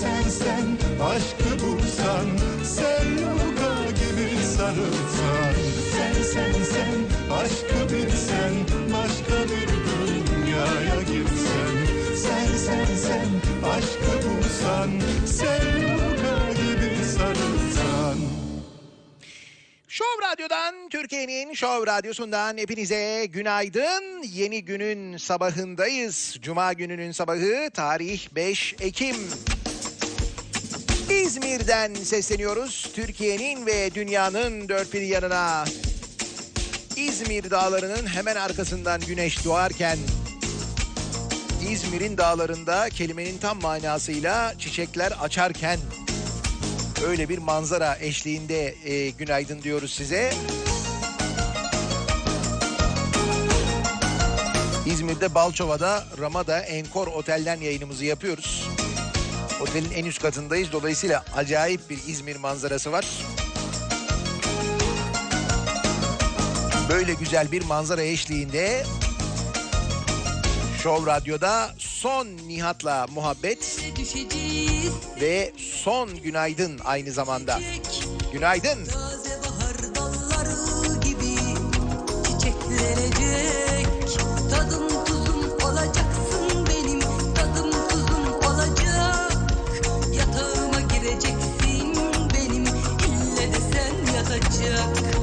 Sen sen sen aşkı bulsan Sevluka gibi sarılsan Sen sen sen aşkı bilsen başka bir dünyaya gitsen Sen sen sen aşkı bulsan sarılsan Şov Radyo'dan, Türkiye'nin Şov Radyosu'ndan hepinize günaydın. Yeni günün sabahındayız. Cuma gününün sabahı tarih 5 Ekim. İzmir'den sesleniyoruz. Türkiye'nin ve dünyanın dört bir yanına. İzmir dağlarının hemen arkasından güneş doğarken İzmir'in dağlarında kelimenin tam manasıyla çiçekler açarken öyle bir manzara eşliğinde e, günaydın diyoruz size. İzmir'de Balçova'da Ramada Enkor Otel'den yayınımızı yapıyoruz. Otelin en üst katındayız. Dolayısıyla acayip bir İzmir manzarası var. Böyle güzel bir manzara eşliğinde Show Radyo'da son Nihat'la muhabbet düşeceğiz ve son günaydın aynı zamanda. Günaydın. Taze bahar gibi çiçeklenecek sen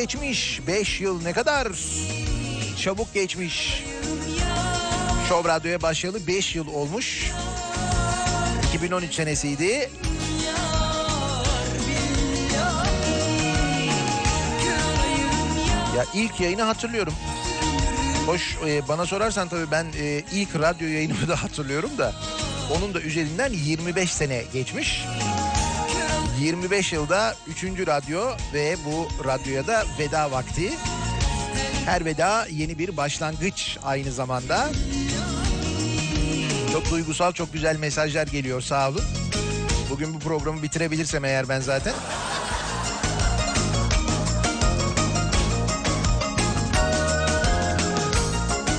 geçmiş. 5 yıl ne kadar çabuk geçmiş. Show Radyo'ya başlayalı 5 yıl olmuş. 2013 senesiydi. Ya ilk yayını hatırlıyorum. Hoş e, bana sorarsan tabii ben e, ilk radyo yayınımı da hatırlıyorum da onun da üzerinden 25 sene geçmiş. 25 yılda 3. radyo ve bu radyoya da veda vakti. Her veda yeni bir başlangıç aynı zamanda. Çok duygusal, çok güzel mesajlar geliyor sağ olun. Bugün bu programı bitirebilirsem eğer ben zaten.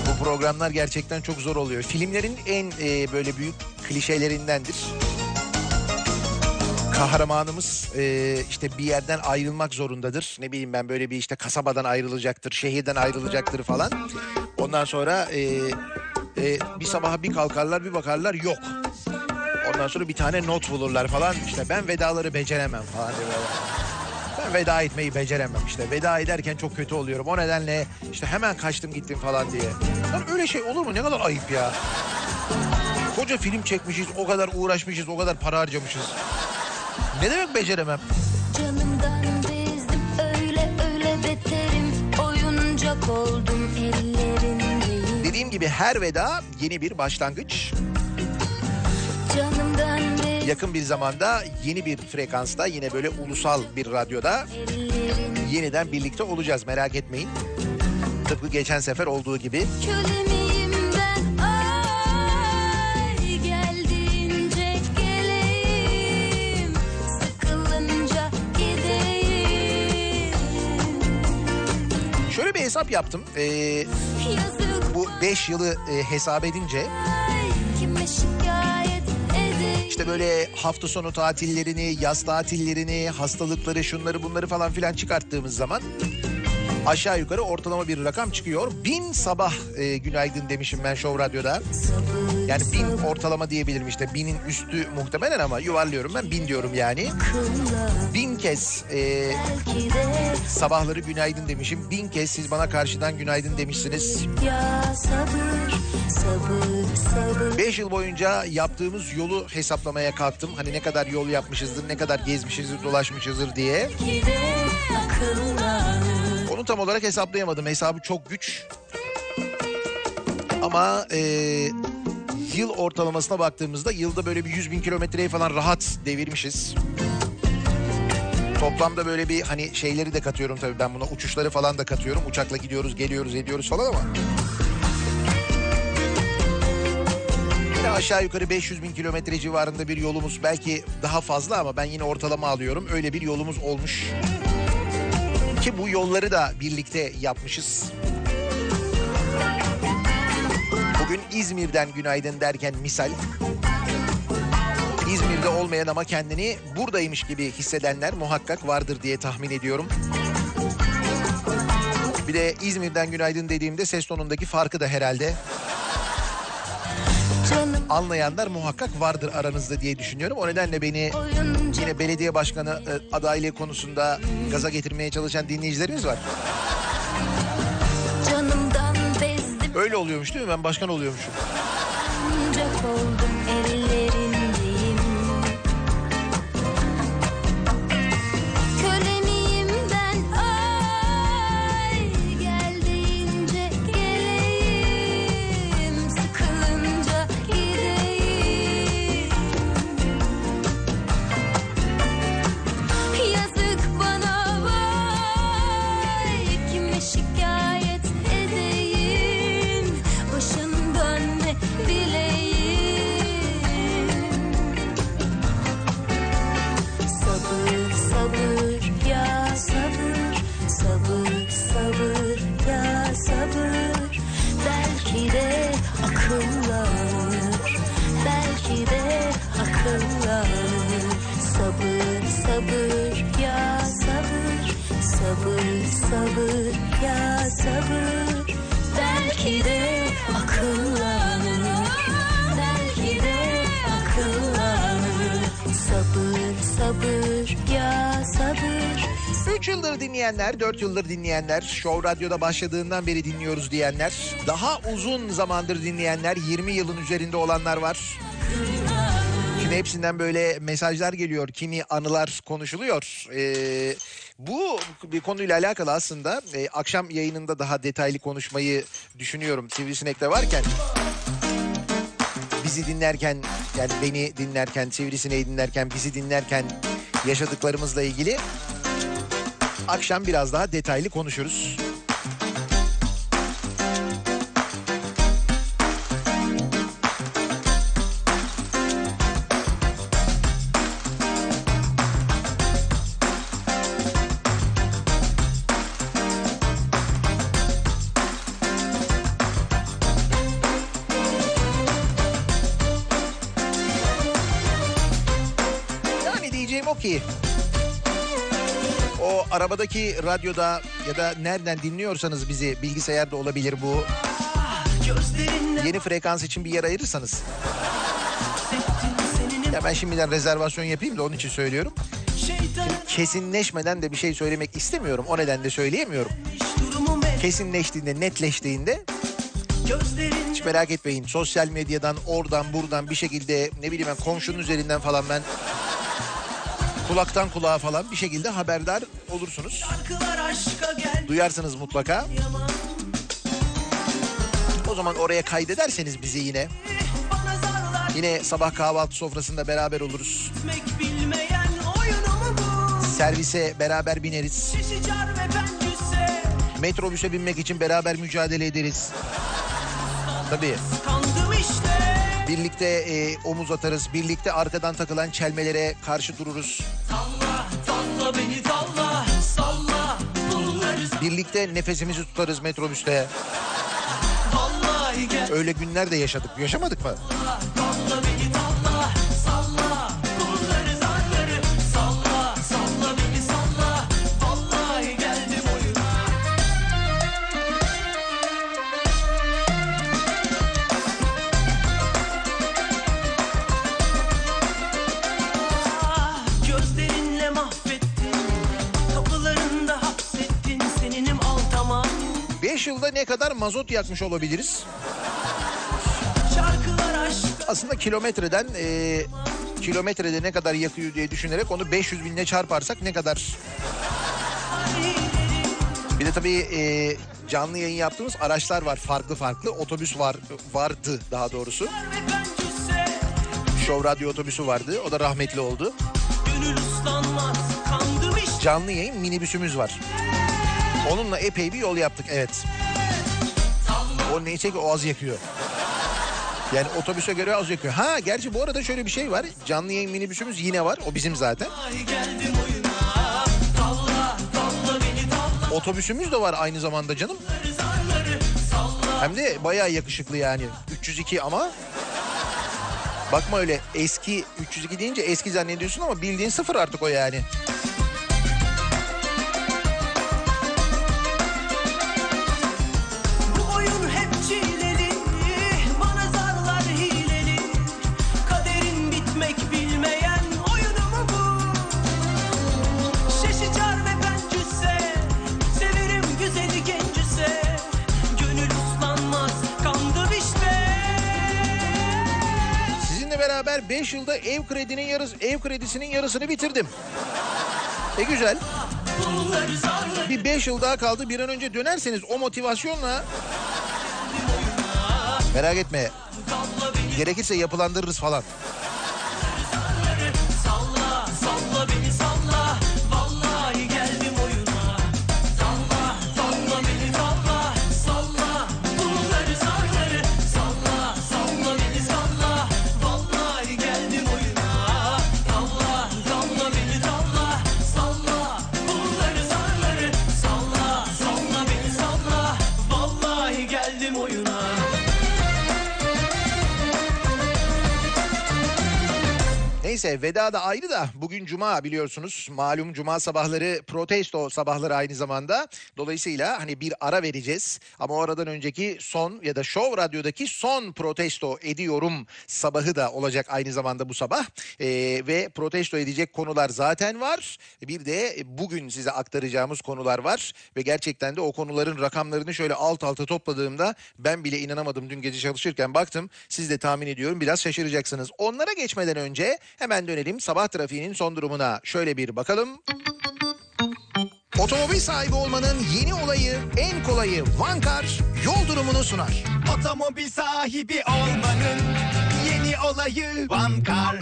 Bu programlar gerçekten çok zor oluyor. Filmlerin en e, böyle büyük klişelerindendir. Kahramanımız e, işte bir yerden ayrılmak zorundadır. Ne bileyim ben böyle bir işte kasabadan ayrılacaktır, şehirden ayrılacaktır falan. Ondan sonra e, e, bir sabaha bir kalkarlar bir bakarlar yok. Ondan sonra bir tane not bulurlar falan. İşte ben vedaları beceremem falan. Ben veda etmeyi beceremem işte. Veda ederken çok kötü oluyorum. O nedenle işte hemen kaçtım gittim falan diye. Lan öyle şey olur mu? Ne kadar ayıp ya. Koca film çekmişiz, o kadar uğraşmışız, o kadar para harcamışız. Ne demek beceremem? Canımdan bezdim öyle öyle beterim Oyuncak oldum ellerindeyim Dediğim gibi her veda yeni bir başlangıç. Canımdan Yakın bir zamanda yeni bir frekansta yine böyle ulusal bir radyoda yeniden birlikte olacağız merak etmeyin. Tıpkı geçen sefer olduğu gibi. Köle hesap yaptım. Ee, bu 5 yılı e, hesap edince işte böyle hafta sonu tatillerini, yaz tatillerini, hastalıkları, şunları bunları falan filan çıkarttığımız zaman aşağı yukarı ortalama bir rakam çıkıyor. Bin sabah e, günaydın demişim ben Show Radyo'da. Sabır Yani bin ortalama diyebilirim işte binin üstü muhtemelen ama yuvarlıyorum ben bin diyorum yani. Bin kez e, sabahları günaydın demişim. Bin kez siz bana karşıdan günaydın demişsiniz. Beş yıl boyunca yaptığımız yolu hesaplamaya kalktım. Hani ne kadar yol yapmışızdır, ne kadar gezmişizdir, dolaşmışızdır diye. Onu tam olarak hesaplayamadım. Hesabı çok güç. Ama e, yıl ortalamasına baktığımızda yılda böyle bir 100 bin kilometreyi falan rahat devirmişiz. Toplamda böyle bir hani şeyleri de katıyorum tabii ben buna uçuşları falan da katıyorum. Uçakla gidiyoruz, geliyoruz, ediyoruz falan ama. Yine aşağı yukarı 500 bin kilometre civarında bir yolumuz belki daha fazla ama ben yine ortalama alıyorum. Öyle bir yolumuz olmuş. Ki bu yolları da birlikte yapmışız. Bugün İzmir'den günaydın derken misal. İzmir'de olmayan ama kendini buradaymış gibi hissedenler muhakkak vardır diye tahmin ediyorum. Bir de İzmir'den günaydın dediğimde ses tonundaki farkı da herhalde anlayanlar muhakkak vardır aranızda diye düşünüyorum. O nedenle beni yine belediye başkanı e, adaylığı konusunda gaza getirmeye çalışan dinleyicilerimiz var. Öyle oluyormuş değil mi? Ben başkan oluyormuşum. Sabır sabır ya sabır Belki de akıllanır Belki de akıllanır Sabır sabır ya sabır 3 yıldır dinleyenler, 4 yıldır dinleyenler, Show Radyo'da başladığından beri dinliyoruz diyenler, daha uzun zamandır dinleyenler, 20 yılın üzerinde olanlar var. Şimdi hepsinden böyle mesajlar geliyor, kimi anılar konuşuluyor. Ee, bu bir konuyla alakalı aslında e, akşam yayınında daha detaylı konuşmayı düşünüyorum Sivrisinek'te varken. Bizi dinlerken yani beni dinlerken, Sivrisinek'i dinlerken, bizi dinlerken yaşadıklarımızla ilgili akşam biraz daha detaylı konuşuruz. Arabadaki radyoda ya da nereden dinliyorsanız bizi bilgisayarda olabilir bu. Yeni frekans için bir yer ayırırsanız. Ya ben şimdiden rezervasyon yapayım da onun için söylüyorum. Kesinleşmeden de bir şey söylemek istemiyorum. O nedenle söyleyemiyorum. Kesinleştiğinde, netleştiğinde hiç merak etmeyin. Sosyal medyadan, oradan, buradan bir şekilde ne bileyim ben komşunun üzerinden falan ben kulaktan kulağa falan bir şekilde haberdar olursunuz. Duyarsınız mutlaka. O zaman oraya kaydederseniz bizi yine yine sabah kahvaltı sofrasında beraber oluruz. Servise beraber bineriz. Metrobüse binmek için beraber mücadele ederiz. Tabii. Birlikte e, omuz atarız. Birlikte arkadan takılan çelmelere karşı dururuz. Salla salla beni salla Salla salla Birlikte nefesimizi tutarız metrobüste. Öyle günler de yaşadık. Yaşamadık mı? Salla beni 5 yılda ne kadar mazot yakmış olabiliriz? Aslında kilometreden e, kilometrede ne kadar yakıyor diye düşünerek onu 500 binle çarparsak ne kadar? Bir de tabii e, canlı yayın yaptığımız araçlar var farklı farklı. Otobüs var vardı daha doğrusu. Show Radyo otobüsü vardı. O da rahmetli oldu. Canlı yayın minibüsümüz var. Onunla epey bir yol yaptık evet. O neyse ki o az yakıyor. Yani otobüse göre az yakıyor. Ha gerçi bu arada şöyle bir şey var. Canlı yayın minibüsümüz yine var. O bizim zaten. Otobüsümüz de var aynı zamanda canım. Hem de bayağı yakışıklı yani. 302 ama bakma öyle eski 302 deyince eski zannediyorsun ama bildiğin sıfır artık o yani. 5 yılda ev kredinin yarısı ev kredisinin yarısını bitirdim. E güzel. Bir 5 yıl daha kaldı. Bir an önce dönerseniz o motivasyonla merak etme. Gerekirse yapılandırırız falan. Neyse veda da ayrı da bugün cuma biliyorsunuz. Malum cuma sabahları protesto sabahları aynı zamanda. Dolayısıyla hani bir ara vereceğiz. Ama o aradan önceki son ya da Show Radyo'daki son protesto ediyorum sabahı da olacak aynı zamanda bu sabah. Ee, ve protesto edecek konular zaten var. Bir de bugün size aktaracağımız konular var. Ve gerçekten de o konuların rakamlarını şöyle alt alta topladığımda ben bile inanamadım dün gece çalışırken baktım. Siz de tahmin ediyorum biraz şaşıracaksınız. Onlara geçmeden önce hemen dönelim sabah trafiğinin son durumuna. Şöyle bir bakalım. Otomobil sahibi olmanın yeni olayı, en kolayı Vankar yol durumunu sunar. Otomobil sahibi olmanın yeni olayı Vankar.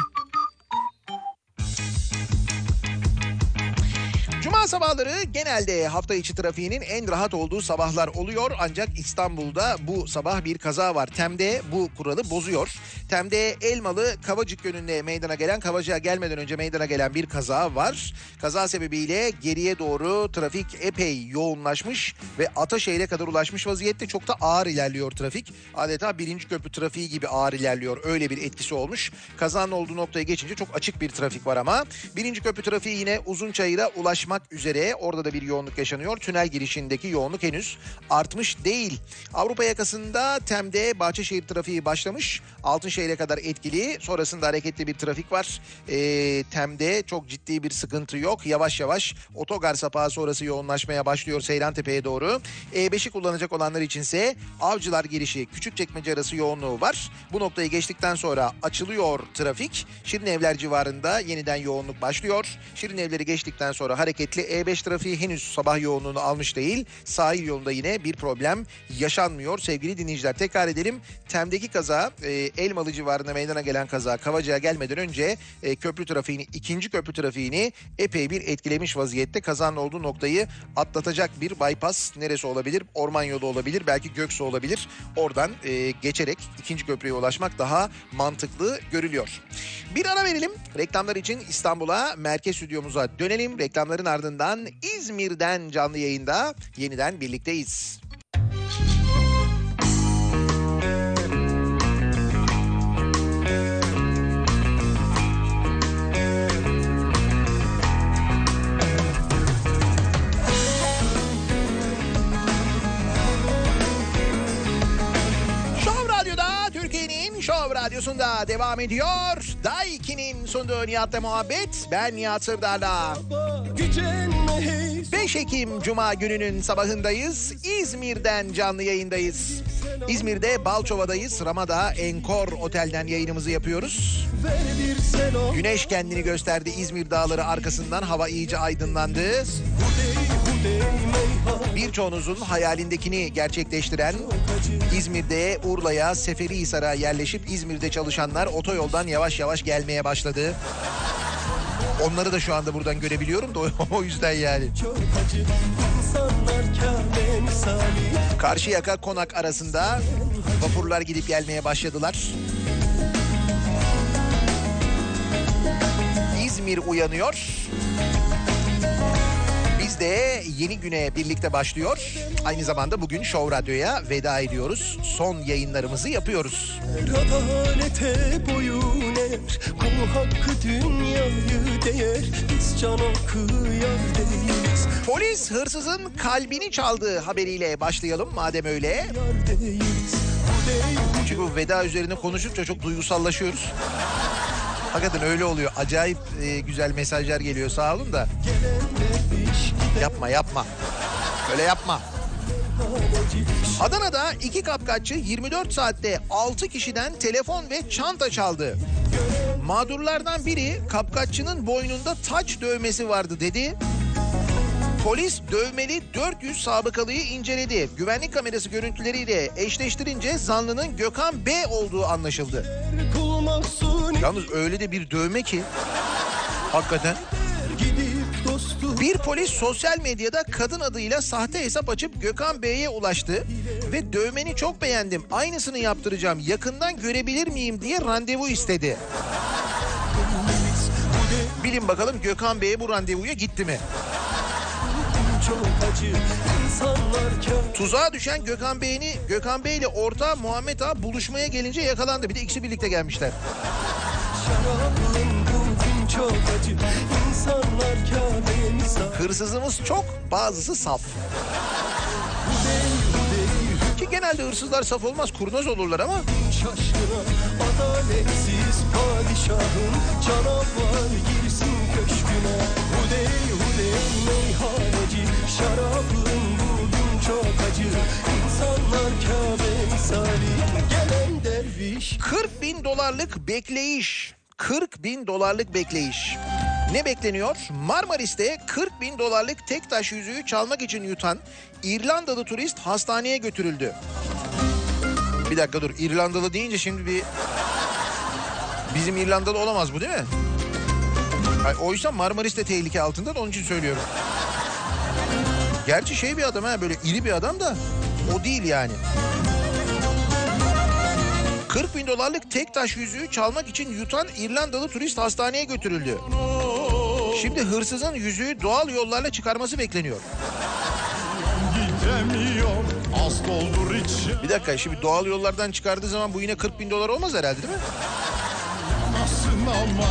Cuma sabahları genelde hafta içi trafiğinin en rahat olduğu sabahlar oluyor. Ancak İstanbul'da bu sabah bir kaza var. Tem'de bu kuralı bozuyor. Tem'de Elmalı Kavacık yönünde meydana gelen Kavacık'a gelmeden önce meydana gelen bir kaza var. Kaza sebebiyle geriye doğru trafik epey yoğunlaşmış ve Ataşehir'e kadar ulaşmış vaziyette. Çok da ağır ilerliyor trafik. Adeta birinci köprü trafiği gibi ağır ilerliyor. Öyle bir etkisi olmuş. Kazanın olduğu noktaya geçince çok açık bir trafik var ama. Birinci köprü trafiği yine Uzunçayır'a ulaşmak üzere. Orada da bir yoğunluk yaşanıyor. Tünel girişindeki yoğunluk henüz artmış değil. Avrupa yakasında Tem'de Bahçeşehir trafiği başlamış. Altınşehir'e kadar etkili. Sonrasında hareketli bir trafik var. Ee, Tem'de çok ciddi bir sıkıntı yok. Yavaş yavaş otogar sapağı sonrası yoğunlaşmaya başlıyor Seyrantepe'ye doğru. E5'i kullanacak olanlar içinse Avcılar girişi Küçükçekmece arası yoğunluğu var. Bu noktayı geçtikten sonra açılıyor trafik. Şirin Evler civarında yeniden yoğunluk başlıyor. Şirin Evleri geçtikten sonra hareketli E5 trafiği henüz sabah yoğunluğunu almış değil. Sahil yolunda yine bir problem yaşanmıyor sevgili dinleyiciler. Tekrar edelim. Tem'deki kaza e, Elmalı civarında meydana gelen kaza Kavacık'a gelmeden önce e, köprü trafiğini ikinci köprü trafiğini epey bir etkilemiş vaziyette. Kazanın olduğu noktayı atlatacak bir bypass neresi olabilir? Orman yolu olabilir belki Göksu olabilir. Oradan e, geçerek ikinci köprüye ulaşmak daha mantıklı görülüyor. Bir ara verelim. Reklamlar için İstanbul'a merkez stüdyomuza dönelim. Reklamların ardından İzmir'den canlı yayında yeniden birlikteyiz. Şov Radyosu'nda devam ediyor. Daiki'nin sunduğu Nihat'la muhabbet. Ben Nihat Sırdar'la. Gücenme hey 5 Ekim Cuma gününün sabahındayız. İzmir'den canlı yayındayız. İzmir'de Balçova'dayız. Ramada Enkor Otel'den yayınımızı yapıyoruz. Güneş kendini gösterdi İzmir dağları arkasından hava iyice aydınlandı. Hudey meyhan Birçoğunuzun hayalindekini gerçekleştiren İzmir'de Urla'ya Seferihisar'a yerleşip İzmir'de çalışanlar otoyoldan yavaş yavaş gelmeye başladı. Onları da şu anda buradan görebiliyorum da o- yüzden yani. Karşıyaka Konak arasında vapurlar gidip gelmeye başladılar. İzmir uyanıyor. Biz de yeni güne birlikte başlıyor. Aynı zamanda bugün Show Radyo'ya veda ediyoruz. Son yayınlarımızı yapıyoruz. Adalete boyun eğer Kul hakkı dünyayı değer Biz can okuyar değiliz Polis hırsızın kalbini çaldığı haberiyle başlayalım madem öyle. Çünkü bu veda üzerine konuşunca çok duygusallaşıyoruz. Hakikaten öyle oluyor. Acayip e, güzel mesajlar geliyor sağ olun da. gelenler iş Yapma yapma. Öyle yapma. Adana'da iki kapkaççı 24 saatte 6 kişiden telefon ve çanta çaldı. Mağdurlardan biri kapkaççının boynunda taç dövmesi vardı dedi. Polis dövmeli 400 sabıkalıyı inceledi. Güvenlik kamerası görüntüleriyle eşleştirince zanlının Gökhan B olduğu anlaşıldı. Yalnız öyle de bir dövme ki hakikaten. Bir polis sosyal medyada kadın adıyla sahte hesap açıp Gökhan Bey'e ulaştı ve dövmeni çok beğendim aynısını yaptıracağım yakından görebilir miyim diye randevu istedi. Bilin bakalım Gökhan Bey'e bu randevuya gitti mi? Tuzağa düşen Gökhan Bey'ini Gökhan Bey ile ortağı Muhammed Ağa buluşmaya gelince yakalandı. Bir de ikisi birlikte gelmişler. Şarabın bu çok acı. İnsanlar Kabe misal Hırsızımız çok, bazısı saf. Ki genelde hırsızlar saf olmaz, kurnaz olurlar ama. Şaşkına adaletsiz padişahın Canavar girsin köşküne. Hudey hudey meyhaneci Şarabın bugün çok acı. İnsanlar Kabe misali Gelen derviş. 40 bin dolarlık bekleyiş. 40 bin dolarlık bekleyiş. Ne bekleniyor? Marmaris'te 40 bin dolarlık tek taş yüzüğü çalmak için yutan İrlandalı turist hastaneye götürüldü. Bir dakika dur İrlandalı deyince şimdi bir... Bizim İrlandalı olamaz bu değil mi? Ay, oysa Marmaris de tehlike altında da onun için söylüyorum. Gerçi şey bir adam ha böyle iri bir adam da o değil yani. 40 bin dolarlık tek taş yüzüğü çalmak için yutan İrlandalı turist hastaneye götürüldü. Şimdi hırsızın yüzüğü doğal yollarla çıkarması bekleniyor. Bir dakika şimdi doğal yollardan çıkardığı zaman bu yine 40 bin dolar olmaz herhalde değil mi?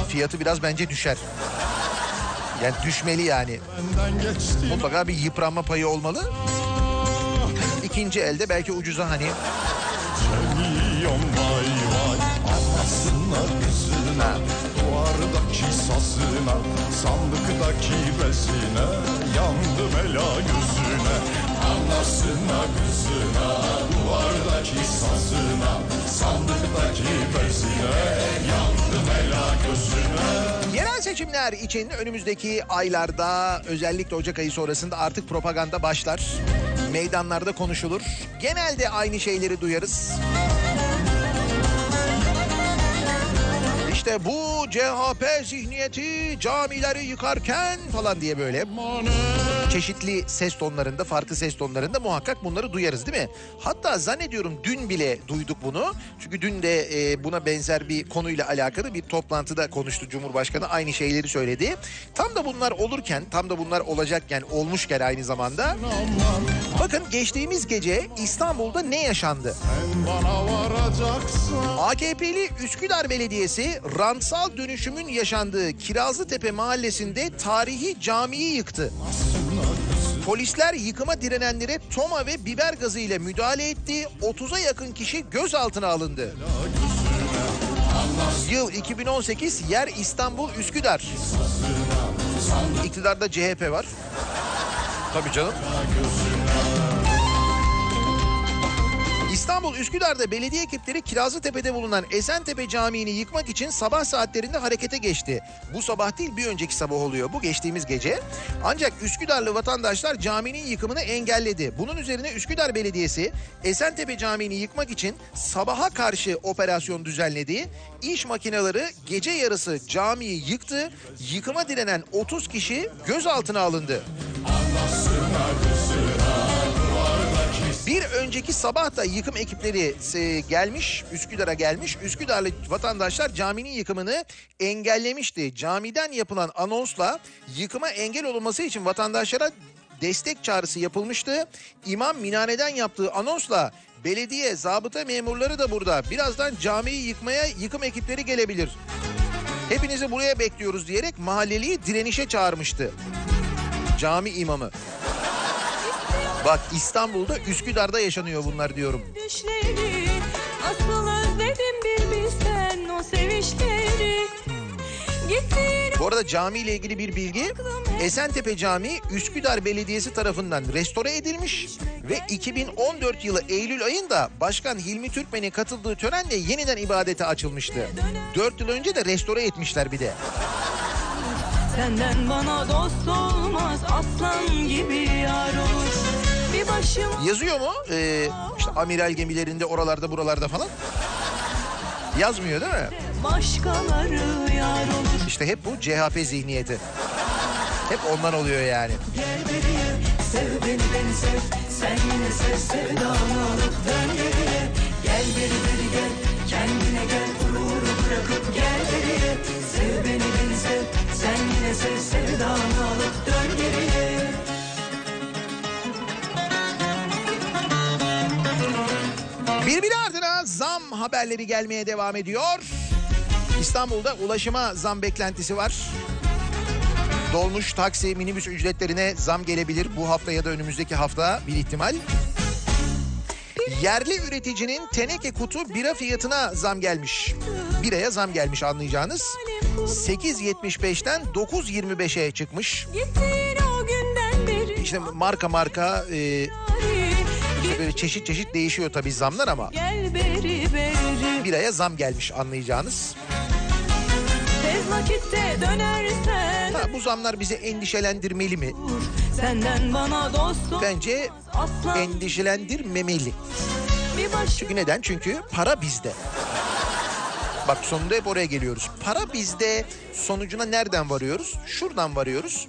Fiyatı biraz bence düşer. Yani düşmeli yani. Mutlaka bir yıpranma payı olmalı. İkinci elde belki ucuza hani kızına Duvardaki sazına Sandıktaki bezine Yandım ela yüzüne Anlasınlar kızına Duvardaki sazına Sandıktaki bezine Yandım ela gözüne Yerel seçimler için önümüzdeki aylarda özellikle Ocak ayı sonrasında artık propaganda başlar. Meydanlarda konuşulur. Genelde aynı şeyleri duyarız. İşte bu CHP zihniyeti camileri yıkarken falan diye böyle çeşitli ses tonlarında, farklı ses tonlarında muhakkak bunları duyarız değil mi? Hatta zannediyorum dün bile duyduk bunu. Çünkü dün de e, buna benzer bir konuyla alakalı bir toplantıda konuştu Cumhurbaşkanı. Aynı şeyleri söyledi. Tam da bunlar olurken, tam da bunlar olacakken, olmuşken aynı zamanda. Bakın geçtiğimiz gece İstanbul'da ne yaşandı? AKP'li Üsküdar Belediyesi rantsal dönüşümün yaşandığı Kirazlıtepe mahallesinde tarihi camiyi yıktı. Polisler yıkıma direnenlere toma ve biber gazı ile müdahale etti. 30'a yakın kişi gözaltına alındı. Yıl 2018, yer İstanbul Üsküdar. İktidarda CHP var. Tabii canım. İstanbul Üsküdar'da belediye ekipleri Kirazlıtepe'de bulunan Esentepe Camii'ni yıkmak için sabah saatlerinde harekete geçti. Bu sabah değil bir önceki sabah oluyor bu geçtiğimiz gece. Ancak Üsküdarlı vatandaşlar caminin yıkımını engelledi. Bunun üzerine Üsküdar Belediyesi Esentepe Camii'ni yıkmak için sabaha karşı operasyon düzenledi. İş makineleri gece yarısı camiyi yıktı. Yıkıma direnen 30 kişi gözaltına alındı. Bir önceki sabah da yıkım ekipleri e, gelmiş, Üsküdar'a gelmiş. Üsküdarlı vatandaşlar caminin yıkımını engellemişti. Camiden yapılan anonsla yıkıma engel olunması için vatandaşlara destek çağrısı yapılmıştı. İmam minareden yaptığı anonsla belediye, zabıta memurları da burada. Birazdan camiyi yıkmaya yıkım ekipleri gelebilir. Hepinizi buraya bekliyoruz diyerek mahalleliyi direnişe çağırmıştı. Cami imamı. Bak İstanbul'da Üsküdar'da yaşanıyor bunlar diyorum. Düşleri Asıl özledim bir bilsen o sevinçleri Gittiğin Bu arada cami ile ilgili bir bilgi. Esentepe Camii Üsküdar Belediyesi tarafından restore edilmiş ve 2014 yılı Eylül ayında Başkan Hilmi Türkmen'in katıldığı törenle yeniden ibadete açılmıştı. 4 yıl önce de restore etmişler bir de. Senden bana dost olmaz Aslan gibi yar olur Yazıyor mu? Ee, işte amiral gemilerinde oralarda buralarda falan. Yazmıyor değil mi? başkaları yar olur İşte hep bu CHP zihniyeti. Hep ondan oluyor yani. Gel beriye sev beni beni sev Sen yine sev sevdanı alıp dön geriye Gel beri beri gel kendine gel Gururu bırakıp gel beriye Sev beni beni sev Sen yine sev sevdanı alıp dön geriye Birbiri ardına zam haberleri gelmeye devam ediyor. İstanbul'da ulaşıma zam beklentisi var. Dolmuş, taksi, minibüs ücretlerine zam gelebilir bu hafta ya da önümüzdeki hafta bir ihtimal. Yerli üreticinin teneke kutu bira fiyatına zam gelmiş. Biraya zam gelmiş anlayacağınız. 8.75'ten 9.25'e çıkmış. İşte marka marka e, işte böyle çeşit çeşit değişiyor tabii zamlar ama Gel beri beri biraya zam gelmiş anlayacağınız. Tez vakitte dönersen Ha, bu zamlar bizi endişelendirmeli mi? Senden bana dostum Bence Aslan endişelendirmemeli. Çünkü neden? Çünkü para bizde. Bak sonunda hep oraya geliyoruz. Para bizde sonucuna nereden varıyoruz? Şuradan varıyoruz.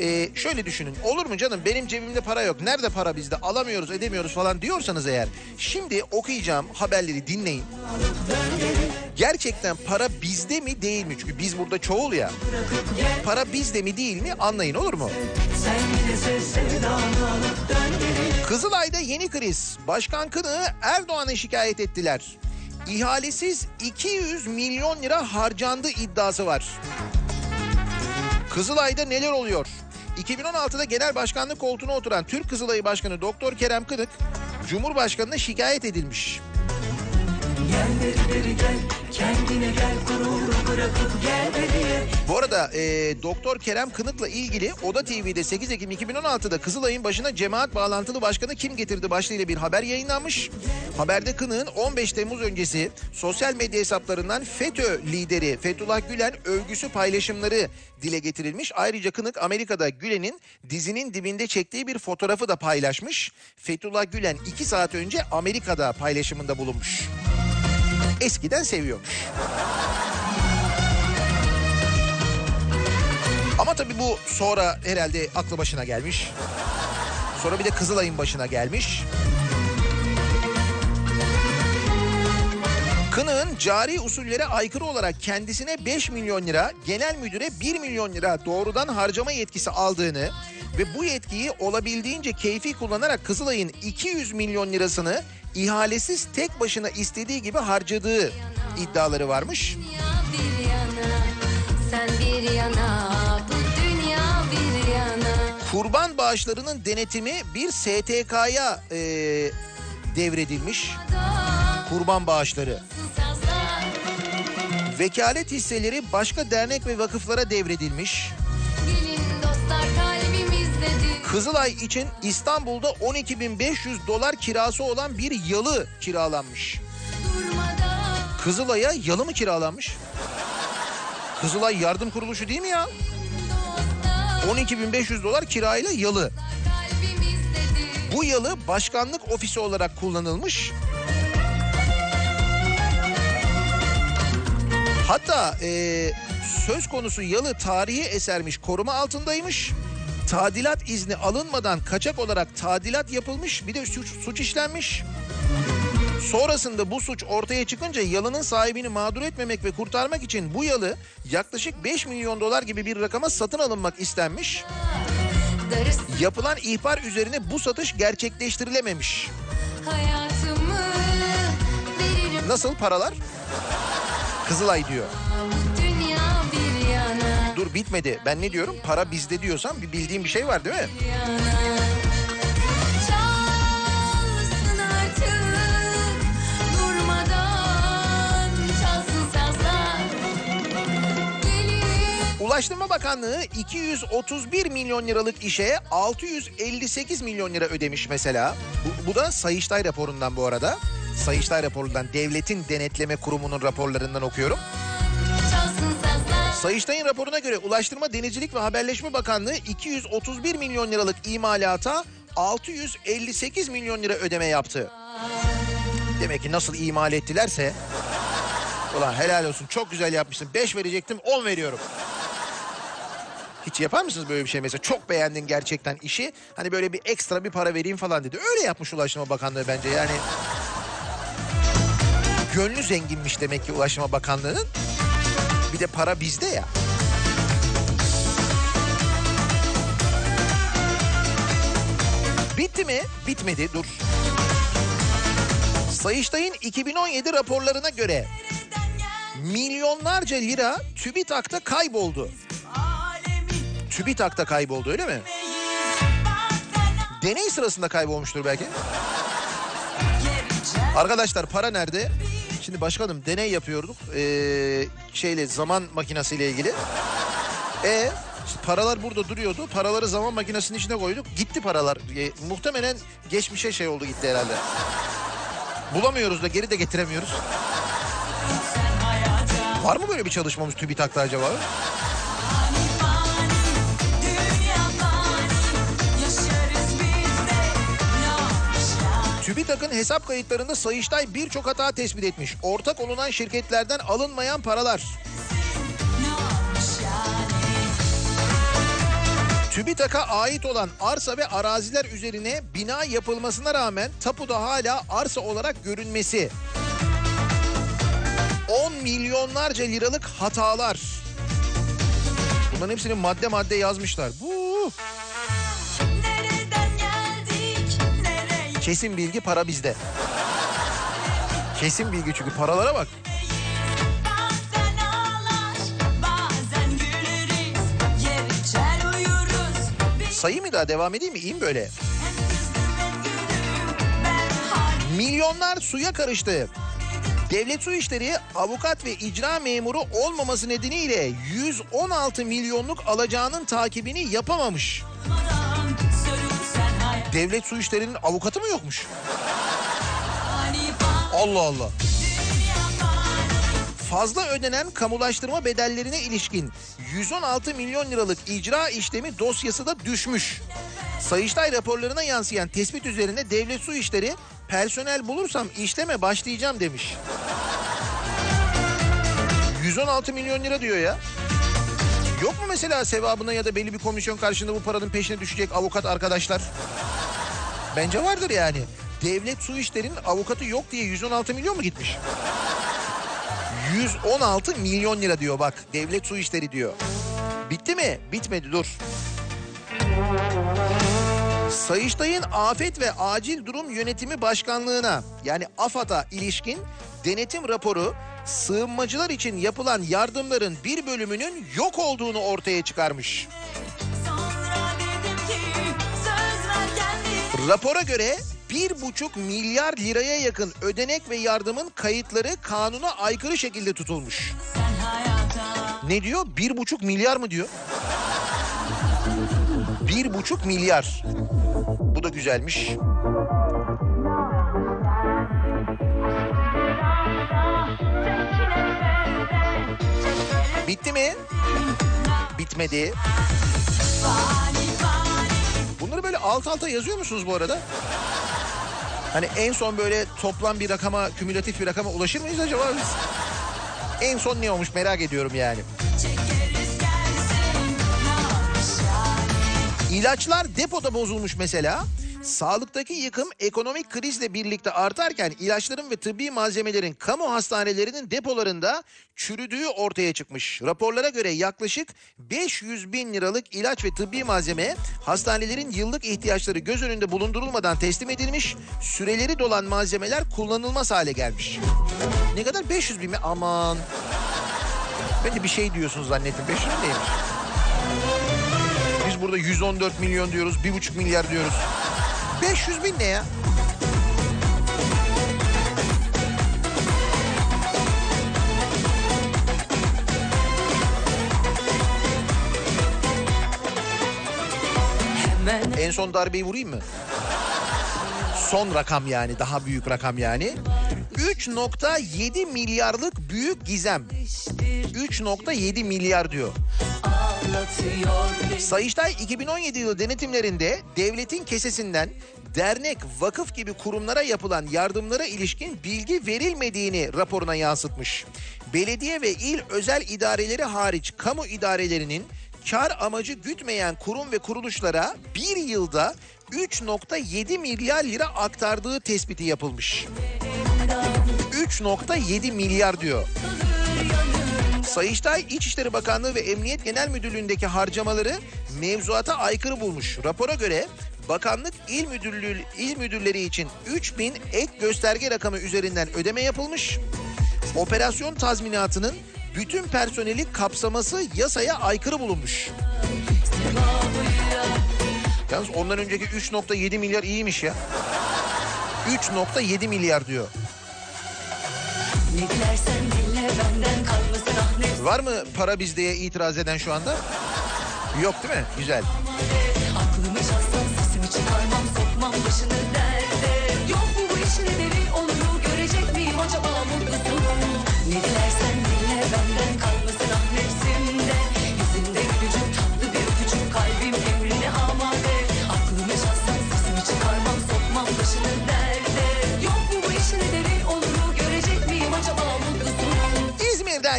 Ee, şöyle düşünün olur mu canım benim cebimde para yok nerede para bizde alamıyoruz edemiyoruz falan diyorsanız eğer şimdi okuyacağım haberleri dinleyin. Gerçekten para bizde mi değil mi? Çünkü biz burada çoğul ya. Para bizde mi değil mi anlayın olur mu? Kızılay'da yeni kriz. Başkan Kınık'ı Erdoğan'a şikayet ettiler. İhalesiz 200 milyon lira harcandı iddiası var. Kızılay'da neler oluyor? 2016'da genel başkanlık koltuğuna oturan Türk Kızılayı Başkanı Doktor Kerem Kınık Cumhurbaşkanı'na şikayet edilmiş. Gel beri gel Kendine gel gururu bırakıp gel beriye Bu arada e, Doktor Kerem Kınık'la ilgili Oda TV'de 8 Ekim 2016'da Kızılay'ın başına cemaat bağlantılı başkanı kim getirdi başlığıyla bir haber yayınlanmış. Haberde Kınık'ın 15 Temmuz öncesi sosyal medya hesaplarından FETÖ lideri Fethullah Gülen övgüsü paylaşımları dile getirilmiş. Ayrıca Kınık Amerika'da Gülen'in dizinin dibinde çektiği bir fotoğrafı da paylaşmış. Fethullah Gülen 2 saat önce Amerika'da paylaşımında bulunmuş. Eskiden seviyormuş. Ama tabii bu sonra herhalde aklı başına gelmiş. Sonra bir de Kızılay'ın başına gelmiş. Kınık'ın cari usullere aykırı olarak kendisine 5 milyon lira, genel müdüre 1 milyon lira doğrudan harcama yetkisi aldığını ve bu yetkiyi olabildiğince keyfi kullanarak Kızılay'ın 200 milyon lirasını ihalesiz tek başına istediği gibi harcadığı iddiaları varmış. Kurban bağışlarının denetimi bir STK'ya e, devredilmiş. Kurban bağışları. Vekalet hisseleri başka dernek ve vakıflara devredilmiş. gelin dostlar kalbimizdedir. Kızılay için İstanbul'da 12.500 dolar kirası olan bir yalı kiralanmış. Kızılay'a yalı mı kiralanmış? Kızılay Yardım Kuruluşu değil mi ya? dostlar 12.500 dolar kirayla yalı. Bu yalı başkanlık ofisi olarak kullanılmış. Hatta e, söz konusu yalı tarihi esermiş, koruma altındaymış. Tadilat izni alınmadan kaçak olarak tadilat yapılmış, bir de suç, suç işlenmiş. Sonrasında bu suç ortaya çıkınca yalının sahibini mağdur etmemek ve kurtarmak için bu yalı yaklaşık 5 milyon dolar gibi bir rakama satın alınmak istenmiş. Yapılan ihbar üzerine bu satış gerçekleştirilememiş. Nasıl paralar? Kızılay diyor. Bu dünya bir yana, Dur bitmedi. Ben ne diyorum? Para bizde diyorsam bir bildiğim bir şey var değil mi? Ulaştırma Bakanlığı 231 milyon liralık işe 658 milyon lira ödemiş mesela. Bu, bu da Sayıştay raporundan bu arada. Sayıştay raporundan Devletin Denetleme Kurumu'nun raporlarından okuyorum. Sayıştay'ın raporuna göre Ulaştırma Denizcilik ve Haberleşme Bakanlığı 231 milyon liralık imalata 658 milyon lira ödeme yaptı. Demek ki nasıl imal ettilerse... Ulan helal olsun çok güzel yapmışsın. 5 verecektim 10 veriyorum. Hiç yapar mısınız böyle bir şey mesela? Çok beğendin gerçekten işi. Hani böyle bir ekstra bir para vereyim falan dedi. Öyle yapmış Ulaştırma Bakanlığı bence yani. Gönlü zenginmiş demek ki Ulaştırma Bakanlığı'nın. Bir de para bizde ya. Bitti mi? Bitmedi dur. Sayıştay'ın 2017 raporlarına göre Milyonlarca lira TÜBİTAK'ta kayboldu. TÜBİTAK'ta kayboldu öyle mi? Deney sırasında kaybolmuştur belki. Arkadaşlar para nerede? Şimdi başkanım deney yapıyorduk. Ee, şeyle zaman makinesiyle ilgili. E işte paralar burada duruyordu. Paraları zaman makinesinin içine koyduk. Gitti paralar. E, muhtemelen geçmişe şey oldu gitti herhalde. Bulamıyoruz da geri de getiremiyoruz. Var mı böyle bir çalışmamız TÜBİTAK'ta acaba? TÜBİTAK'ın hesap kayıtlarında Sayıştay birçok hata tespit etmiş. Ortak olunan şirketlerden alınmayan paralar. TÜBİTAK'a ait olan arsa ve araziler üzerine bina yapılmasına rağmen tapuda hala arsa olarak görünmesi. 10 milyonlarca liralık hatalar. Bunların hepsini madde madde yazmışlar. Bu kesin bilgi para bizde. Kesin bilgi çünkü paralara bak. Sayı mı daha devam edeyim mi? İyiyim böyle. Milyonlar suya karıştı. Devlet Su İşleri avukat ve icra memuru olmaması nedeniyle 116 milyonluk alacağının takibini yapamamış. olmadan Devlet Su İşleri'nin avukatı mı yokmuş? Allah Allah. Fazla ödenen kamulaştırma bedellerine ilişkin 116 milyon liralık icra işlemi dosyası da düşmüş. Sayıştay raporlarına yansıyan tespit üzerine Devlet Su İşleri personel bulursam işleme başlayacağım demiş. 116 milyon lira diyor ya. Yok mu mesela sevabına ya da belli bir komisyon karşılığında bu paranın peşine düşecek avukat arkadaşlar? Bence vardır yani. Devlet Su İşleri'nin avukatı yok diye 116 milyon mu gitmiş? 116 milyon lira diyor bak. Devlet Su İşleri diyor. Bitti mi? Bitmedi dur. Sayıştay'ın Afet ve Acil Durum Yönetimi Başkanlığı'na yani AFAD'a ilişkin denetim raporu sığınmacılar için yapılan yardımların bir bölümünün yok olduğunu ortaya çıkarmış. Ki Rapora göre bir buçuk milyar liraya yakın ödenek ve yardımın kayıtları kanuna aykırı şekilde tutulmuş. Ne diyor? Bir buçuk milyar mı diyor? Bir buçuk milyar. Bu da güzelmiş. Bitti mi? Bitmedi. Bunları böyle alt alta yazıyor musunuz bu arada? Hani en son böyle toplam bir rakama, kümülatif bir rakama ulaşır mıyız acaba biz? En son ne olmuş merak ediyorum yani. İlaçlar depoda bozulmuş mesela. Sağlıktaki yıkım ekonomik krizle birlikte artarken ilaçların ve tıbbi malzemelerin kamu hastanelerinin depolarında çürüdüğü ortaya çıkmış. Raporlara göre yaklaşık 500 bin liralık ilaç ve tıbbi malzeme hastanelerin yıllık ihtiyaçları göz önünde bulundurulmadan teslim edilmiş. Süreleri dolan malzemeler kullanılmaz hale gelmiş. Ne kadar 500 bin mi? Aman. Ben de bir şey diyorsunuz zannettim. 500 bin neymiş? Burada 114 milyon diyoruz, 1,5 milyar diyoruz. 500 bin ne ya? En son darbeyi vurayım mı? Son rakam yani, daha büyük rakam yani. 3.7 milyarlık büyük gizem. 3.7 milyar diyor. Sayıştay 2017 yılı denetimlerinde devletin kesesinden dernek, vakıf gibi kurumlara yapılan yardımlara ilişkin bilgi verilmediğini raporuna yansıtmış. Belediye ve il özel idareleri hariç kamu idarelerinin kar amacı gütmeyen kurum ve kuruluşlara bir yılda 3.7 milyar lira aktardığı tespiti yapılmış. 3.7 milyar diyor. Sayıştay İçişleri Bakanlığı ve Emniyet Genel Müdürlüğü'ndeki harcamaları mevzuata aykırı bulmuş. Rapora göre bakanlık il müdürlüğü il müdürleri için 3000 ek gösterge rakamı üzerinden ödeme yapılmış. Operasyon tazminatının bütün personeli kapsaması yasaya aykırı bulunmuş. Yalnız ondan önceki 3.7 milyar iyiymiş ya. 3.7 milyar diyor. Kalmasın ah Var mı para bizdeye itiraz eden şu anda? Yok değil mi? Güzel. Aklımı şahsen sesimi çıkarmam sokmam başını derde Yok mu bu işin ederi mu görecek miyim acaba mutlusun Ne dilersen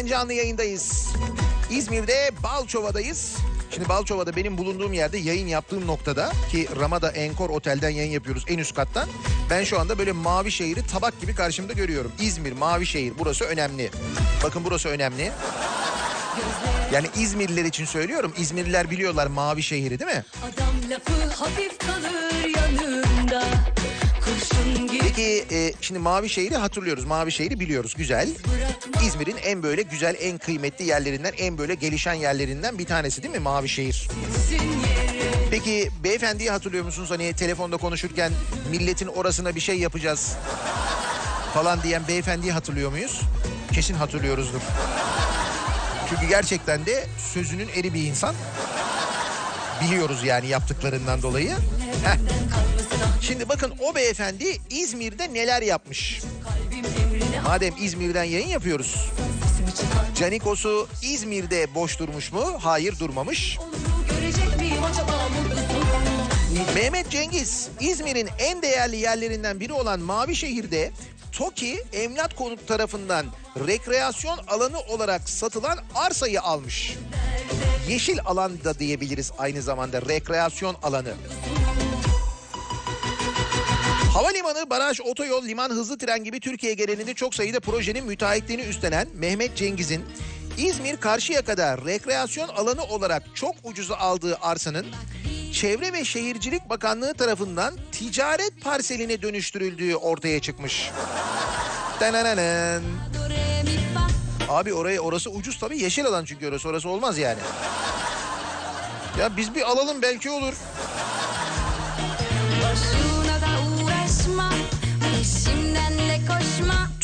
İzmir'den canlı yayındayız. İzmir'de Balçova'dayız. Şimdi Balçova'da benim bulunduğum yerde yayın yaptığım noktada ki Ramada Enkor Otel'den yayın yapıyoruz en üst kattan. Ben şu anda böyle mavi şehri tabak gibi karşımda görüyorum. İzmir mavi şehir burası önemli. Bakın burası önemli. Yani İzmirliler için söylüyorum. İzmirliler biliyorlar mavi şehri değil mi? Adam lafı hafif kalır yanında Peki e, şimdi mavi şehri hatırlıyoruz. Mavi şehri biliyoruz. Güzel. İzmir'in en böyle güzel, en kıymetli yerlerinden, en böyle gelişen yerlerinden bir tanesi değil mi mavi şehir? yeri Peki beyefendiyi hatırlıyor musunuz? Hani telefonda konuşurken milletin orasına bir şey yapacağız falan diyen beyefendiyi hatırlıyor muyuz? Kesin hatırlıyoruzdur. Çünkü gerçekten de sözünün eri bir insan. Biliyoruz yani yaptıklarından dolayı. Heh. Şimdi bakın o beyefendi İzmir'de neler yapmış. Madem İzmir'den yayın yapıyoruz. Canikosu İzmir'de boş durmuş mu? Hayır durmamış. Mehmet Cengiz İzmir'in en değerli yerlerinden biri olan Mavişehir'de TOKİ Emlak Konut tarafından rekreasyon alanı olarak satılan arsayı almış. Yeşil alan da diyebiliriz aynı zamanda rekreasyon alanı. Havalimanı, baraj, otoyol, liman, hızlı tren gibi Türkiye genelinde çok sayıda projenin müteahhitliğini üstlenen Mehmet Cengiz'in İzmir Karşıyaka'da rekreasyon alanı olarak çok ucuza aldığı arsanın Çevre ve Şehircilik Bakanlığı tarafından ticaret parseline dönüştürüldüğü ortaya çıkmış. Abi oraya orası ucuz tabii yeşil alan çünkü orası orası olmaz yani. Ya biz bir alalım belki olur. Boşuna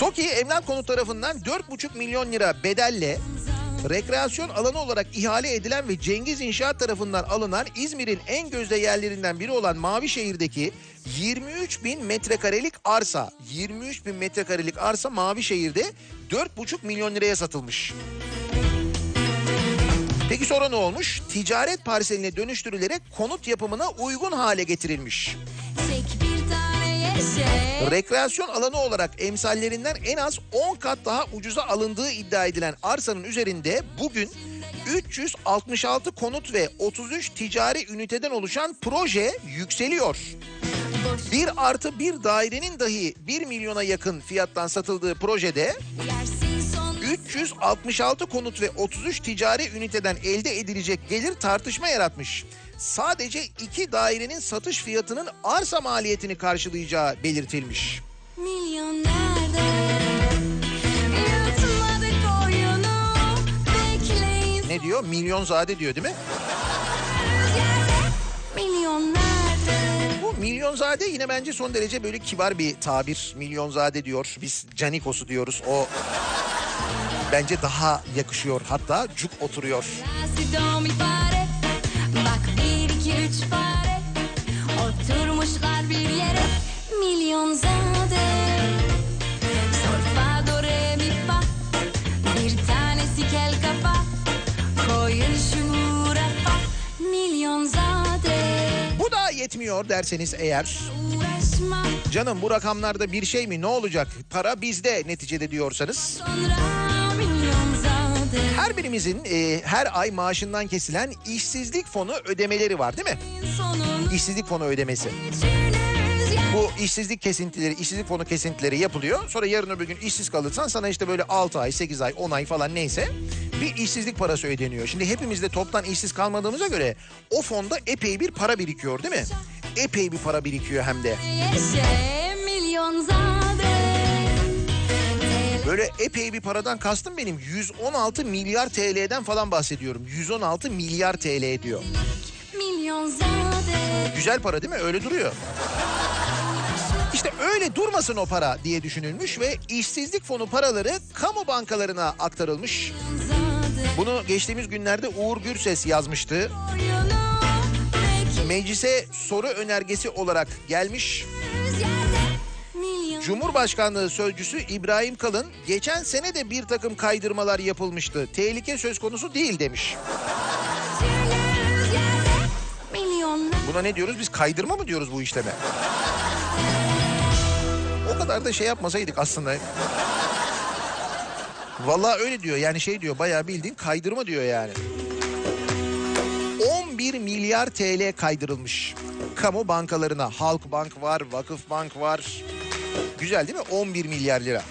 TOKİ Emlak Konut tarafından 4,5 milyon lira bedelle rekreasyon alanı olarak ihale edilen ve Cengiz İnşaat tarafından alınan İzmir'in en gözde yerlerinden biri olan Mavişehir'deki 23 bin metrekarelik arsa 23 bin metrekarelik arsa Mavişehir'de 4,5 milyon liraya satılmış. Peki sonra ne olmuş? Ticaret parseline dönüştürülerek konut yapımına uygun hale getirilmiş. Rekreasyon alanı olarak emsallerinden en az 10 kat daha ucuza alındığı iddia edilen arsanın üzerinde bugün 366 konut ve 33 ticari üniteden oluşan proje yükseliyor. Bir artı bir dairenin dahi 1 milyona yakın fiyattan satıldığı projede Yersin son 366 konut ve 33 ticari üniteden elde edilecek gelir tartışma yaratmış. Sadece iki dairenin satış fiyatının arsa maliyetini karşılayacağı belirtilmiş. oyunu Ne diyor? Milyonzade diyor değil mi? Bu milyonzade yine bence son derece böyle kibar bir tabir. Milyonzade diyor. Biz canikosu diyoruz. O bence daha yakışıyor. Hatta cuk oturuyor. Üç fare Oturmuşlar bir yere Milyonzade Sol fa do re mi fa Bir tanesi kel kafa Koyun şu rafa Milyonzade Bu da yetmiyor derseniz eğer. Uğraşma Canım bu rakamlarda bir şey mi ne olacak? Para bizde neticede diyorsanız. sonra Her birimizin e, her ay maaşından kesilen işsizlik fonu ödemeleri var değil mi? İşsizlik fonu ödemesi. Bu işsizlik kesintileri, işsizlik fonu kesintileri yapılıyor. Sonra yarın öbür gün işsiz kalırsan sana işte böyle 6 ay, 8 ay, 10 ay falan neyse bir işsizlik parası ödeniyor. Şimdi hepimiz de toptan işsiz kalmadığımıza göre o fonda epey bir para birikiyor değil mi? Epey bir para birikiyor hem de. Yeşe milyonzade Böyle epey bir paradan kastım benim 116 milyar TL'den falan bahsediyorum. 116 milyar TL diyor. Güzel para değil mi? Öyle duruyor. İşte öyle durmasın o para diye düşünülmüş ve işsizlik fonu paraları kamu bankalarına aktarılmış. Bunu geçtiğimiz günlerde Uğur Gürses yazmıştı. Meclise soru önergesi olarak gelmiş. Milyon Cumhurbaşkanlığı Sözcüsü İbrahim Kalın geçen sene de bir takım kaydırmalar yapılmıştı. Tehlike söz konusu değil demiş. Buna ne diyoruz biz kaydırma mı diyoruz bu işleme? O kadar da şey yapmasaydık aslında. Vallahi öyle diyor yani şey diyor bayağı bildiğin kaydırma diyor yani. 11 milyar TL kaydırılmış. Kamu bankalarına Halkbank var, Vakıfbank var. Güzel değil mi? 11 milyar lira.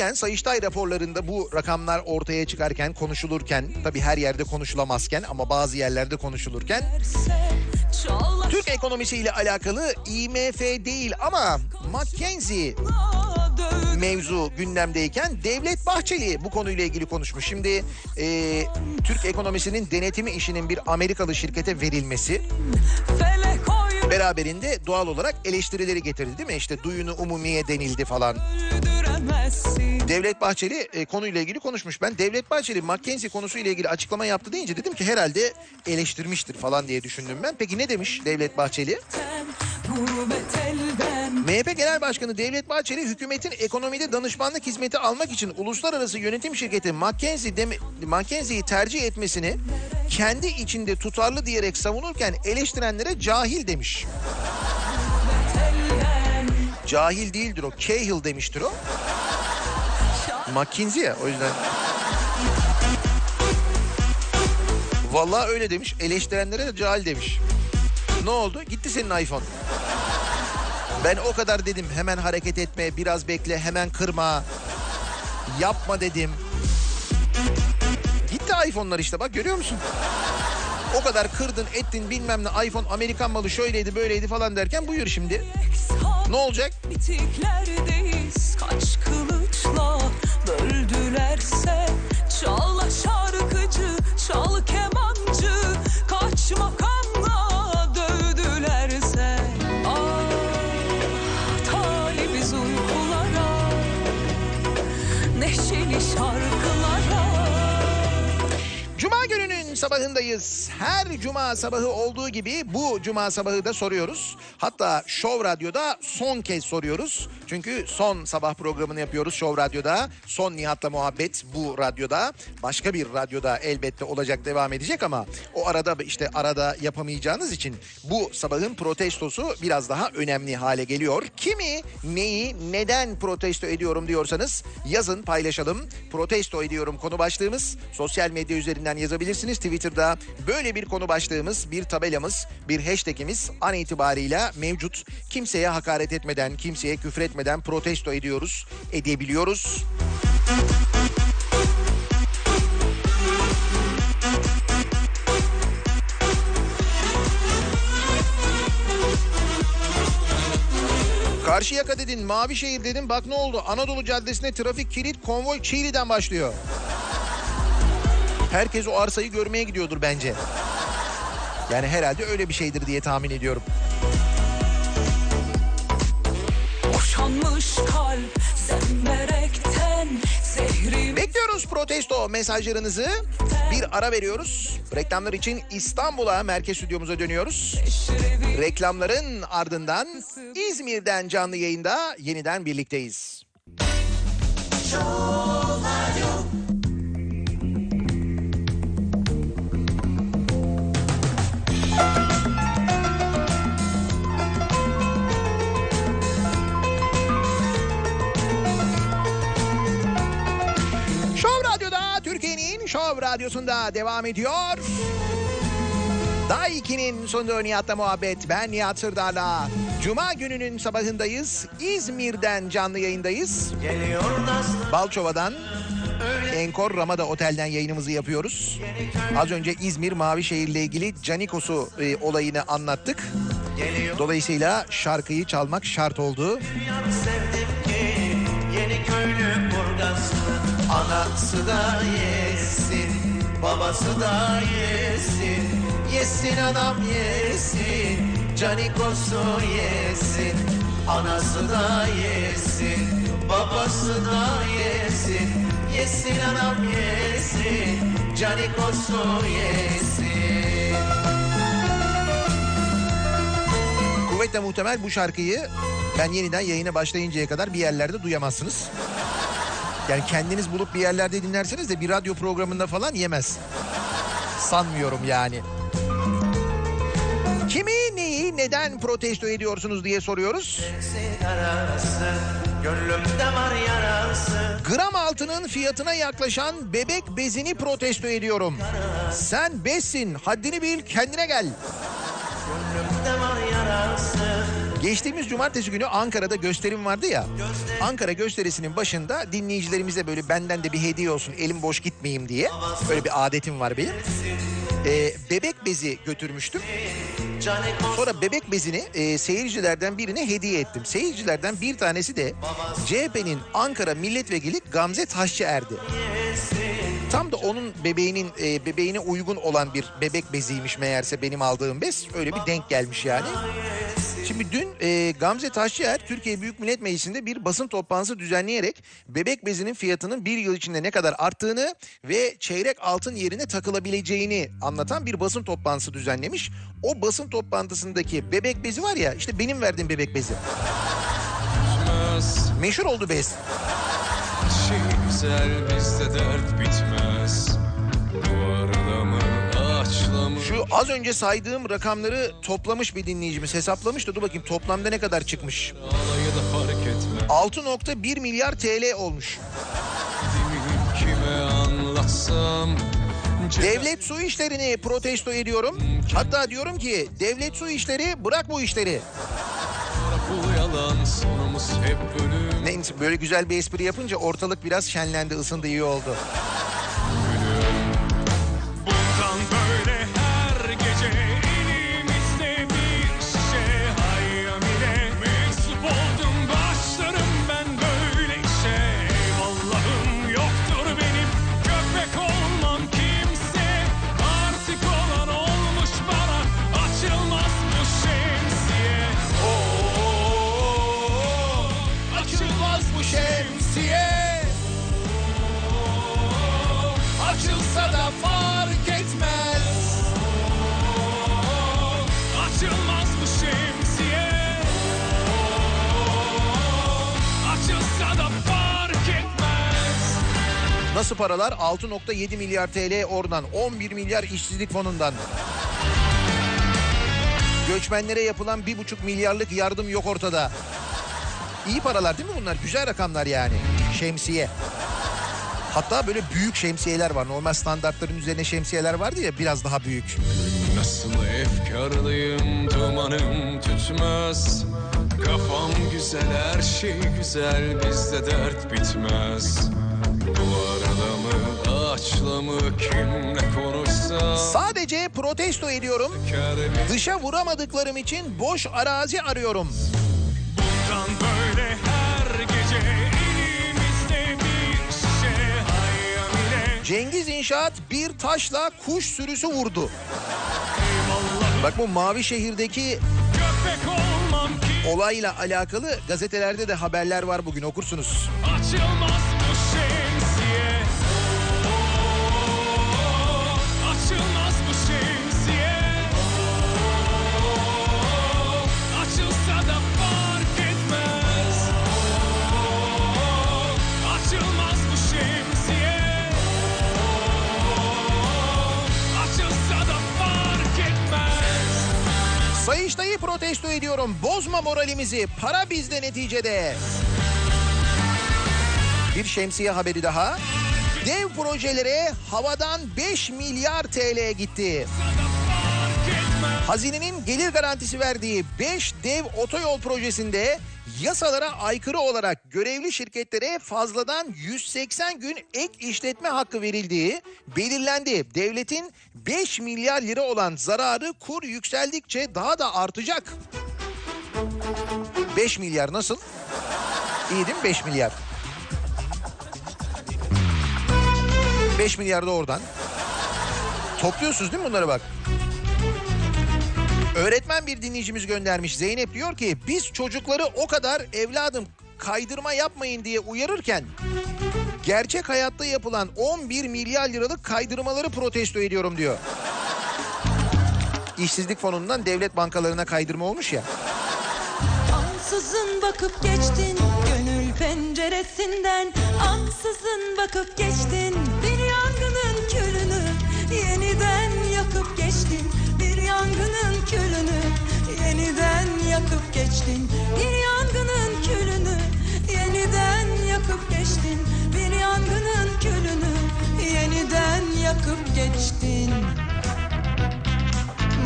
Olurken Sayıştay raporlarında bu rakamlar ortaya çıkarken konuşulurken tabii her yerde konuşulamazken ama bazı yerlerde konuşulurken Türk ekonomisiyle alakalı IMF değil ama dövdü mevzu gündemdeyken Devlet Bahçeli bu konuyla ilgili konuşmuş. Şimdi e, Türk ekonomisinin denetimi işinin bir Amerikalı şirkete verilmesi oyun beraberinde doğal olarak eleştirileri getirdi değil mi? İşte duyunu umumiye denildi falan. Devlet Bahçeli e, konuyla ilgili konuşmuş. Ben Devlet Bahçeli McKinsey konusuyla ilgili açıklama yaptı deyince dedim ki herhalde eleştirmiştir falan diye düşündüm ben. Peki ne demiş Devlet Bahçeli? Gurbet MHP Genel Başkanı Devlet Bahçeli hükümetin ekonomide danışmanlık hizmeti almak için uluslararası yönetim şirketi McKinsey McKinsey'yi tercih etmesini kendi içinde tutarlı diyerek savunurken eleştirenlere cahil demiş. Cahil değildir o. Cahill demiştir o. McKinsey ya o yüzden. Vallahi öyle demiş. Eleştirenlere de cahil demiş. Ne oldu? Gitti senin iPhone. Ben o kadar dedim hemen hareket etme, biraz bekle, hemen kırma. Yapma dedim. Gitti iPhone'lar işte bak görüyor musun? O kadar kırdın ettin bilmem ne iPhone Amerikan malı şöyleydi böyleydi falan derken buyur şimdi. Ne olacak? Bitiklerdeyiz kaç kılıçla böldülerse Çal şarkıcı, çal kemancı Kaç sabahındayız. Her cuma sabahı olduğu gibi bu cuma sabahı da soruyoruz. Hatta Show Radyo'da son kez soruyoruz. Çünkü son sabah programını yapıyoruz Show Radyo'da. Son Nihat'la muhabbet bu radyoda. Başka bir radyoda elbette olacak devam edecek ama o arada işte arada yapamayacağınız için bu sabahın protestosu biraz daha önemli hale geliyor. Kimi, neyi, neden protesto ediyorum diyorsanız yazın paylaşalım. Protesto ediyorum konu başlığımız. Sosyal medya üzerinden yazabilirsiniz. Twitter'da böyle bir konu başlığımız, bir tabelamız, bir hashtagimiz an itibarıyla mevcut. Kimseye hakaret etmeden, kimseye küfür etmeden protesto ediyoruz, edebiliyoruz. Karşıyaka dedin, Mavişehir dedin. Bak ne oldu? Anadolu Caddesi'ne trafik kilit konvoy Çiğli'den başlıyor. Herkes o arsayı görmeye gidiyordur bence. Yani herhalde öyle bir şeydir diye tahmin ediyorum. Protesto mesajlarınızı. Bir ara veriyoruz. Reklamlar için İstanbul'a merkez stüdyomuza dönüyoruz. Reklamların ardından İzmir'den canlı yayında yeniden birlikteyiz. Şov Şov Radyosu'nda devam ediyor. Daha 2'nin sonunda Nihat'la muhabbet. Ben Nihat Sırdar'la. Cuma gününün sabahındayız. İzmir'den canlı yayındayız. Balçova'dan Enkor Ramada Otel'den yayınımızı yapıyoruz. Az önce İzmir Mavişehir'le ilgili Canikos'u e, olayını anlattık. Dolayısıyla şarkıyı çalmak şart oldu. Yeni köylü Burgazlı Anası da yesin Babası da yesin. Yesin adam yesin Canikosu yesin. Anası da yesin Babası da yesin. Yesin adam yesin Canikosu yesin. Kuvvetle muhtemel bu şarkıyı ben yeniden yayına başlayıncaya kadar bir yerlerde duyamazsınız. Yani kendiniz bulup bir yerlerde dinlerseniz de bir radyo programında falan yemez. Sanmıyorum yani. Kimi neyi neden protesto ediyorsunuz diye soruyoruz. Gram altının fiyatına yaklaşan bebek bezini protesto ediyorum. Sen bezsin haddini bil kendine gel. Gönlümde var yarası Geçtiğimiz cumartesi günü Ankara'da gösterim vardı ya. Ankara gösterisinin başında dinleyicilerimize böyle benden de bir hediye olsun elim boş gitmeyeyim diye. Böyle bir adetim var benim. Ee, bebek bezi götürmüştüm. Sonra bebek bezini e, seyircilerden birine hediye ettim. Seyircilerden bir tanesi de CHP'nin Ankara Milletvekili Gamze Taşçıerdi. Tam da onun bebeğinin e, bebeğine uygun olan bir bebek beziymiş meğerse benim aldığım bez. Öyle bir denk gelmiş yani. Şimdi dün e, Gamze Taşçıer Türkiye Büyük Millet Meclisi'nde bir basın toplantısı düzenleyerek bebek bezinin fiyatının bir yıl içinde ne kadar arttığını ve çeyrek altın yerine takılabileceğini anlatan bir basın toplantısı düzenlemiş. O basın toplantısındaki bebek bezi var ya işte benim verdiğim bebek bezi. Meşhur oldu bez. Güzel bizde dert bitmez Duvarda mı ağaçla mı Şu az önce saydığım rakamları toplamış bir dinleyicimiz hesaplamış da dur bakayım toplamda ne kadar çıkmış. Alayı da fark etmez 6.1 milyar TL olmuş. Kime anlatsam Devlet su işlerini protesto ediyorum. Hatta diyorum ki devlet su işleri bırak bu işleri. Bu yalan sonumuz hep ölüm Neyse böyle güzel bir espri yapınca ortalık biraz şenlendi ısındı iyi oldu. Nasıl paralar? 6.7 milyar TL oradan, 11 milyar işsizlik fonundan. Göçmenlere yapılan 1,5 milyarlık yardım yok ortada. İyi paralar değil mi bunlar? Güzel rakamlar yani. Şemsiye. Hatta böyle büyük şemsiyeler var. Normal standartların üzerine şemsiyeler vardı ya biraz daha büyük. Nasıl efkarlıyım dumanım tütmez Kafam güzel her şey güzel bizde dert bitmez Duvarla mı ağaçla mı kimle konuşsam Sadece protesto ediyorum. Dışa vuramadıklarım için boş arazi arıyorum. bundan böyle her gece elimizde bir şişe Hayyamine Cengiz İnşaat bir taşla kuş sürüsü vurdu. Bak bu mavi şehirdeki köpek olmam ki olayla alakalı gazetelerde de haberler var bugün okursunuz. Açılmaz protesto ediyorum. Bozma moralimizi. Para bizde neticede. Bir şemsiye haberi daha. Dev projelere havadan 5 milyar TL gitti. Hazinenin gelir garantisi verdiği 5 dev otoyol projesinde yasalara aykırı olarak görevli şirketlere fazladan 180 gün ek işletme hakkı verildiği belirlendi. Devletin 5 milyar lira olan zararı kur yükseldikçe daha da artacak. 5 milyar nasıl? İyi değil mi 5 milyar? 5 milyar da oradan. Topluyorsunuz değil mi bunları bak? Öğretmen bir dinleyicimiz göndermiş. Zeynep diyor ki biz çocukları o kadar evladım kaydırma yapmayın diye uyarırken gerçek hayatta yapılan 11 milyar liralık kaydırmaları protesto ediyorum diyor. İşsizlik fonundan devlet bankalarına kaydırma olmuş ya. Ansızın bakıp geçtin gönül penceresinden Ansızın bakıp geçtin bir yangının külünü Yeniden Yeniden yakıp geçtin bir yangının külünü Yeniden yakıp geçtin bir yangının külünü Yeniden yakıp geçtin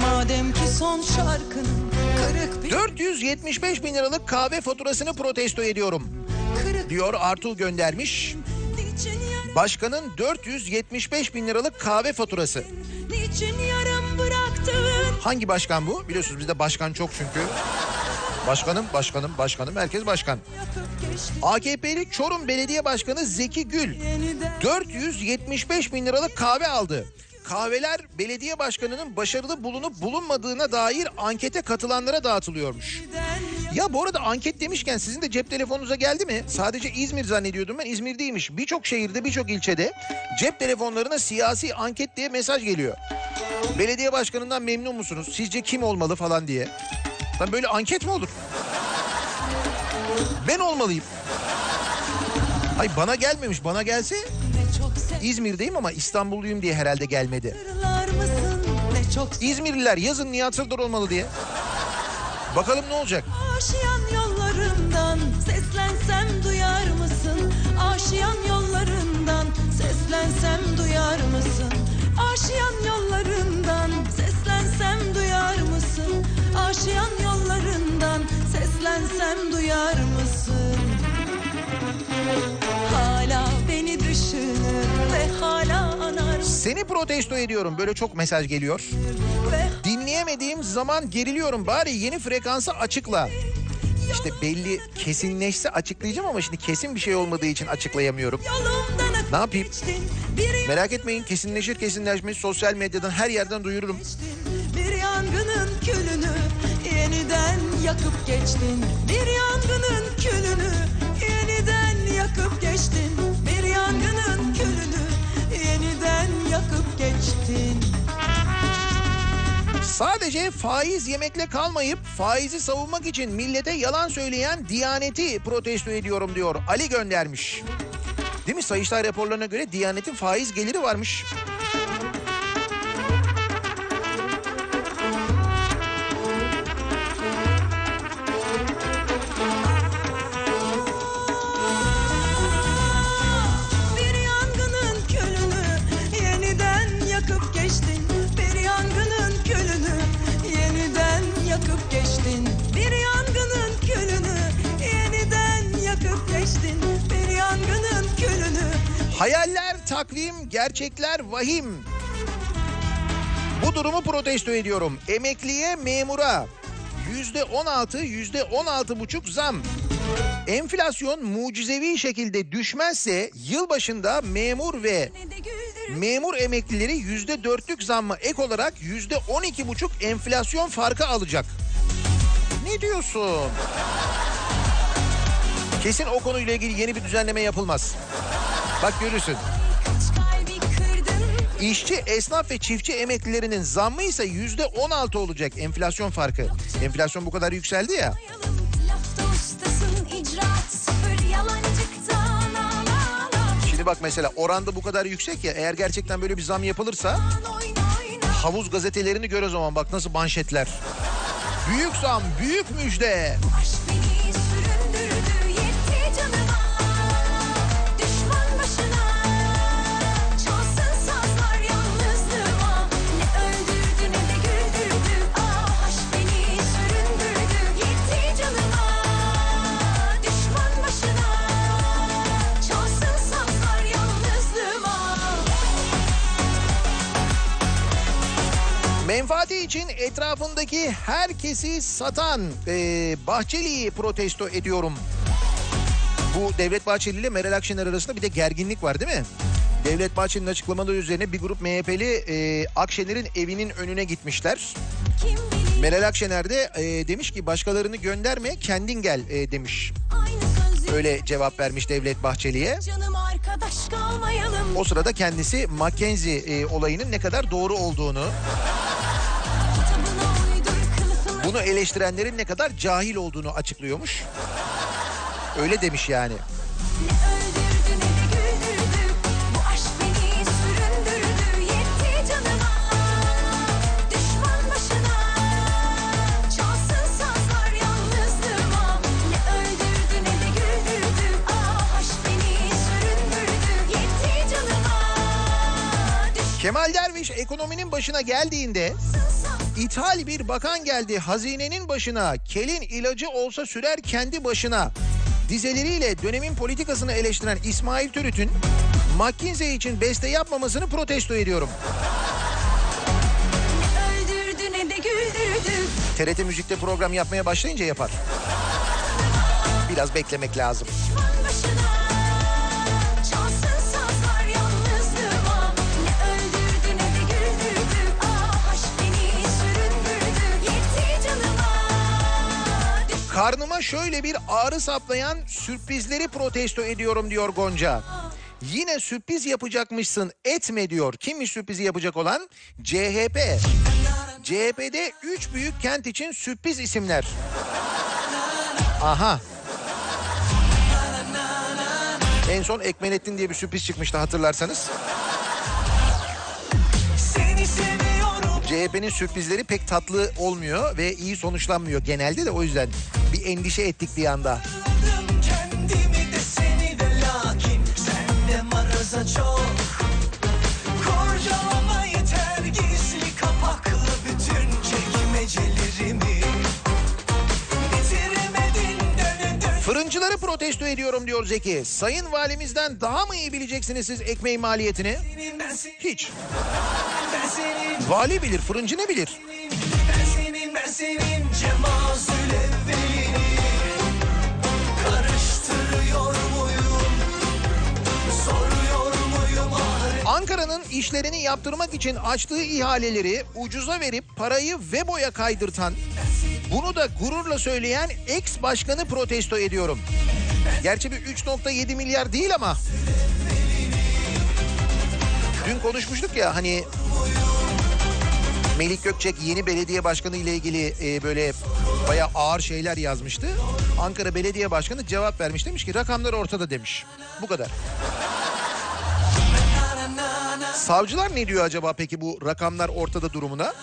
Madem ki son şarkının kırık bir 475 bin liralık kahve faturasını protesto ediyorum kırık diyor Artu göndermiş. Başkanın 475 bin liralık kahve faturası. niçin yarım bıraktın? Hangi başkan bu? Biliyorsunuz bizde başkan çok çünkü. Başkanım, başkanım, başkanım, herkes başkan. AKP'li Çorum Belediye Başkanı Zeki Gül yeniden 475 bin liralık kahve aldı. Kahveler belediye başkanının başarılı bulunup bulunmadığına dair ankete katılanlara dağıtılıyormuş. Ya bu arada anket demişken sizin de cep telefonunuza geldi mi? Sadece İzmir zannediyordum ben İzmir değilmiş. Birçok şehirde birçok ilçede cep telefonlarına siyasi anket diye mesaj geliyor. Belediye başkanından memnun musunuz? Sizce kim olmalı falan diye. Lan böyle anket mi olur? Ben olmalıyım. Ay bana gelmemiş. Bana gelse İzmir'deyim ama İstanbulluyum diye herhalde gelmedi. İzmirliler yazın Nihat Sırdar olmalı diye. Bakalım ne olacak? aşiyan yollarından Seslensem duyar mısın? Aşiyan yollarından Seslensem duyar mısın? Aşiyan yollarından Seslensem duyar mısın? Aşiyan yollarından Seslensem duyar mısın? Seni protesto ediyorum. Böyle çok mesaj geliyor. Dinleyemediğim zaman geriliyorum. Bari yeni frekansı açıkla. İşte belli kesinleşse açıklayacağım ama şimdi kesin bir şey olmadığı için açıklayamıyorum. Ne yapayım? Merak etmeyin kesinleşir kesinleşmez sosyal medyadan her yerden duyururum. Bir yangının külünü yeniden yakıp geçtin. Bir yangının külünü yeniden yakıp yakıp geçtin. Sadece faiz yemekle kalmayıp faizi savunmak için millete yalan söyleyen Diyaneti protesto ediyorum diyor. Ali göndermiş. Değil mi? Sayıştay raporlarına göre Diyanet'in faiz geliri varmış. Hayaller takvim, gerçekler vahim. Bu durumu protesto ediyorum. Emekliye, memura yüzde on altı, yüzde on altı buçuk zam. Enflasyon mucizevi şekilde düşmezse yılbaşında memur ve memur emeklileri yüzde dörtlük zammı ek olarak yüzde on iki buçuk enflasyon farkı alacak. Ne diyorsun? Kesin o konuyla ilgili yeni bir düzenleme yapılmaz. Bak görürsün. İşçi, esnaf ve çiftçi emeklilerinin zammı ise yüzde on altı olacak enflasyon farkı. Enflasyon bu kadar yükseldi ya. Şimdi bak mesela oranda bu kadar yüksek ya eğer gerçekten böyle bir zam yapılırsa havuz gazetelerini gör o zaman bak nasıl manşetler. Büyük zam, büyük müjde. Aşk Menfaati için etrafındaki herkesi satan e, Bahçeli'yi protesto ediyorum. Bu Devlet Bahçeli ile Meral Akşener arasında bir de gerginlik var değil mi? Devlet Bahçeli'nin açıklamaları üzerine bir grup MHP'li e, Akşener'in evinin önüne gitmişler. Meral Akşener de e, demiş ki başkalarını gönderme kendin gel e, demiş. Öyle cevap vermiş Devlet Bahçeli'ye. O sırada kendisi Mackenzie e, olayının ne kadar doğru olduğunu, bunu eleştirenlerin ne kadar cahil olduğunu açıklıyormuş. Öyle demiş yani. Kemal Derviş ekonominin başına geldiğinde ithal bir bakan geldi hazinenin başına. Kelin ilacı olsa sürer kendi başına. Dizeleriyle dönemin politikasını eleştiren İsmail Türüt'ün McKinsey için beste yapmamasını protesto ediyorum. TRT Müzik'te program yapmaya başlayınca yapar. Biraz beklemek lazım. Düşman başına Karnıma şöyle bir ağrı saplayan sürprizleri protesto ediyorum diyor Gonca. Yine sürpriz yapacakmışsın etme diyor. Kimmiş sürprizi yapacak olan? CHP. CHP'de 3 büyük kent için sürpriz isimler. Aha. En son Ekmenettin diye bir sürpriz çıkmıştı hatırlarsanız. CHP'nin sürprizleri pek tatlı olmuyor ve iyi sonuçlanmıyor genelde de o yüzden bir endişe ettik bir anda. kendimi de seni de lakin Sende maraza çok Fırıncıları protesto ediyorum diyor Zeki. Sayın valimizden daha mı iyi bileceksiniz siz ekmeğin maliyetini? Ben Hiç. ben Vali bilir, fırıncı ne bilir? ben senin, ben senin evvelini Karıştırıyor Ankara'nın işlerini yaptırmak için açtığı ihaleleri ucuza verip parayı Vebo'ya kaydırtan, bunu da gururla söyleyen ex başkanı protesto ediyorum. Gerçi bir 3.7 milyar değil ama. Dün konuşmuştuk ya hani Melik Gökçek yeni belediye başkanı ile ilgili e, böyle bayağı ağır şeyler yazmıştı. Ankara Belediye Başkanı cevap vermiş demiş ki rakamlar ortada demiş. Bu kadar. Savcılar ne diyor acaba peki bu rakamlar ortada durumuna?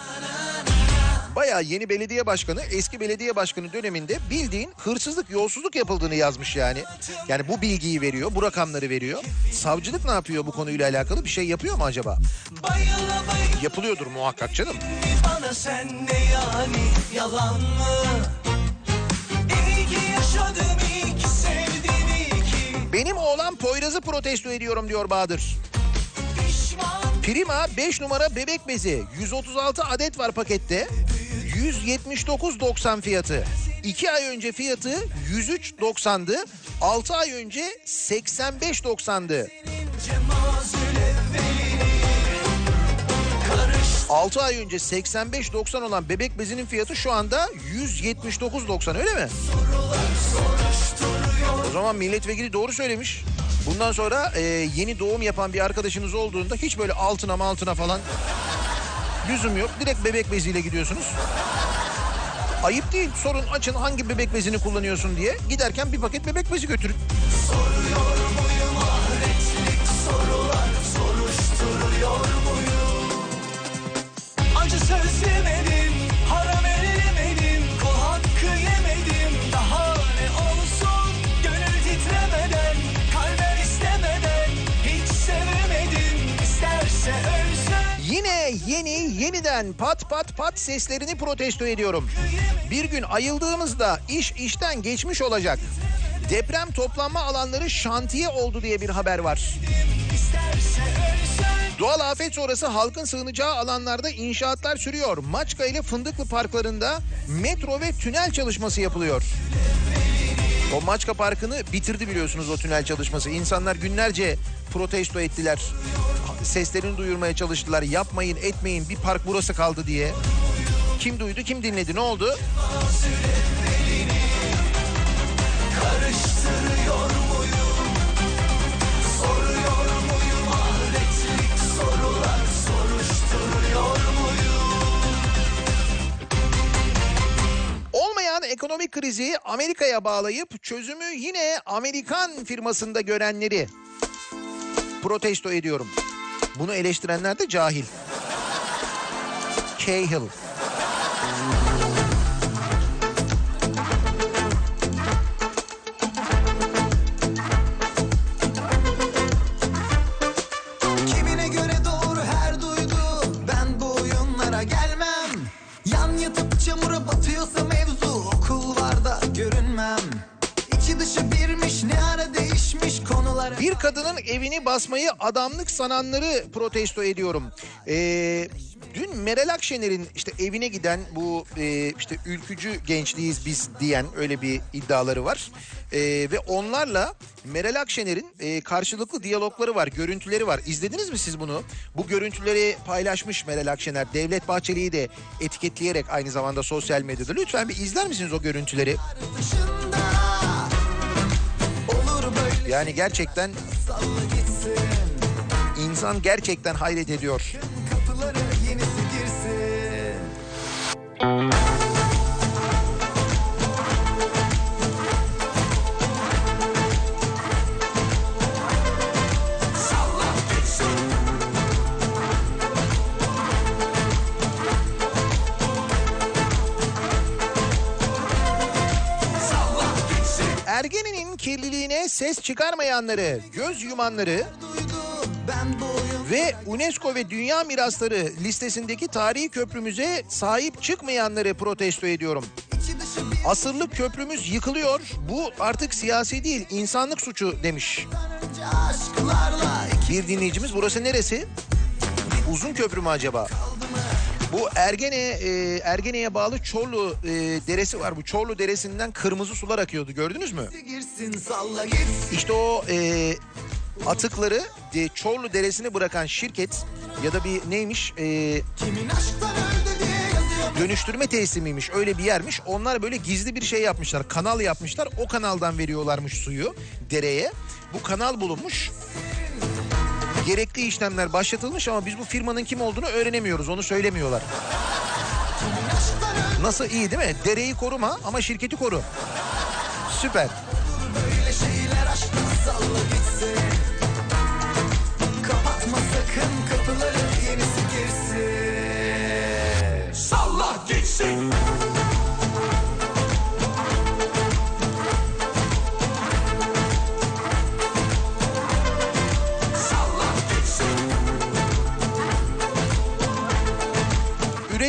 Bayağı yeni belediye başkanı eski belediye başkanı döneminde bildiğin hırsızlık yolsuzluk yapıldığını yazmış yani. Yani bu bilgiyi veriyor bu rakamları veriyor. Savcılık ne yapıyor bu konuyla alakalı bir şey yapıyor mu acaba? Yapılıyordur muhakkak canım. bana sen ne yani yalan mı? Benim oğlan Poyraz'ı protesto ediyorum diyor Bahadır. Prima 5 numara bebek bezi 136 adet var pakette. 179.90 fiyatı. 2 ay önce fiyatı 103.90'dı. 6 ay önce 85.90'dı. Cemazül evvelini Karış 6 ay önce 85.90 olan bebek bezinin fiyatı şu anda 179.90 öyle mi? O zaman milletvekili doğru söylemiş. Bundan sonra e, yeni doğum yapan bir arkadaşınız olduğunda hiç böyle altına altına falan lüzum yok. Direkt bebek beziyle gidiyorsunuz. Ayıp değil. Sorun açın hangi bebek bezini kullanıyorsun diye. Giderken bir paket bebek bezi götürün. Acı yeni yeniden pat pat pat seslerini protesto ediyorum. Bir gün ayıldığımızda iş işten geçmiş olacak. Deprem toplanma alanları şantiye oldu diye bir haber var. Doğal afet sonrası halkın sığınacağı alanlarda inşaatlar sürüyor. Maçka ile Fındıklı parklarında metro ve tünel çalışması yapılıyor. O Maçka Parkı'nı bitirdi biliyorsunuz o tünel çalışması. İnsanlar günlerce protesto ettiler. Seslerini duyurmaya çalıştılar. Yapmayın etmeyin bir park burası kaldı diye. Kim duydu kim dinledi ne oldu? Olmayan ekonomik krizi Amerika'ya bağlayıp çözümü yine Amerikan firmasında görenleri protesto ediyorum. Bunu eleştirenler de cahil. Cahill. Kadının evini basmayı adamlık sananları protesto ediyorum. Ee, dün Meral Akşener'in işte evine giden bu e, işte ülkücü gençliğiz biz diyen öyle bir iddiaları var. Ee, ve onlarla Meral Akşener'in e, karşılıklı diyalogları var, görüntüleri var. İzlediniz mi siz bunu? Bu görüntüleri paylaşmış Meral Akşener. Devlet Bahçeli'yi de etiketleyerek aynı zamanda sosyal medyada. Lütfen bir izler misiniz o görüntüleri? dışında Yani gerçekten insan gerçekten hayret ediyor. Ergene'nin kirliliğine ses çıkarmayanları, göz yumanları ve UNESCO ve Dünya Mirasları listesindeki tarihi köprümüze sahip çıkmayanları protesto ediyorum. Asırlık köprümüz yıkılıyor. Bu artık siyasi değil, insanlık suçu demiş. Bir dinleyicimiz burası neresi? Uzun köprü mü acaba? Bu Ergene e, Ergene'ye bağlı Çorlu e, deresi var. Bu Çorlu deresinden kırmızı sular akıyordu. Gördünüz mü? girsin salla gitsin İşte o e, atıkları e, Çorlu Deresi'ne bırakan şirket ya da bir neymiş e, dönüştürme tesisi miymiş öyle bir yermiş. Onlar böyle gizli bir şey yapmışlar kanal yapmışlar o kanaldan veriyorlarmış suyu dereye. Bu kanal bulunmuş. Gerekli işlemler başlatılmış ama biz bu firmanın kim olduğunu öğrenemiyoruz onu söylemiyorlar. Nasıl iyi değil mi? Dereyi koruma ama şirketi koru. Süper. Böyle şeyler aşktan salla gitsin Kapatma sakın kapıları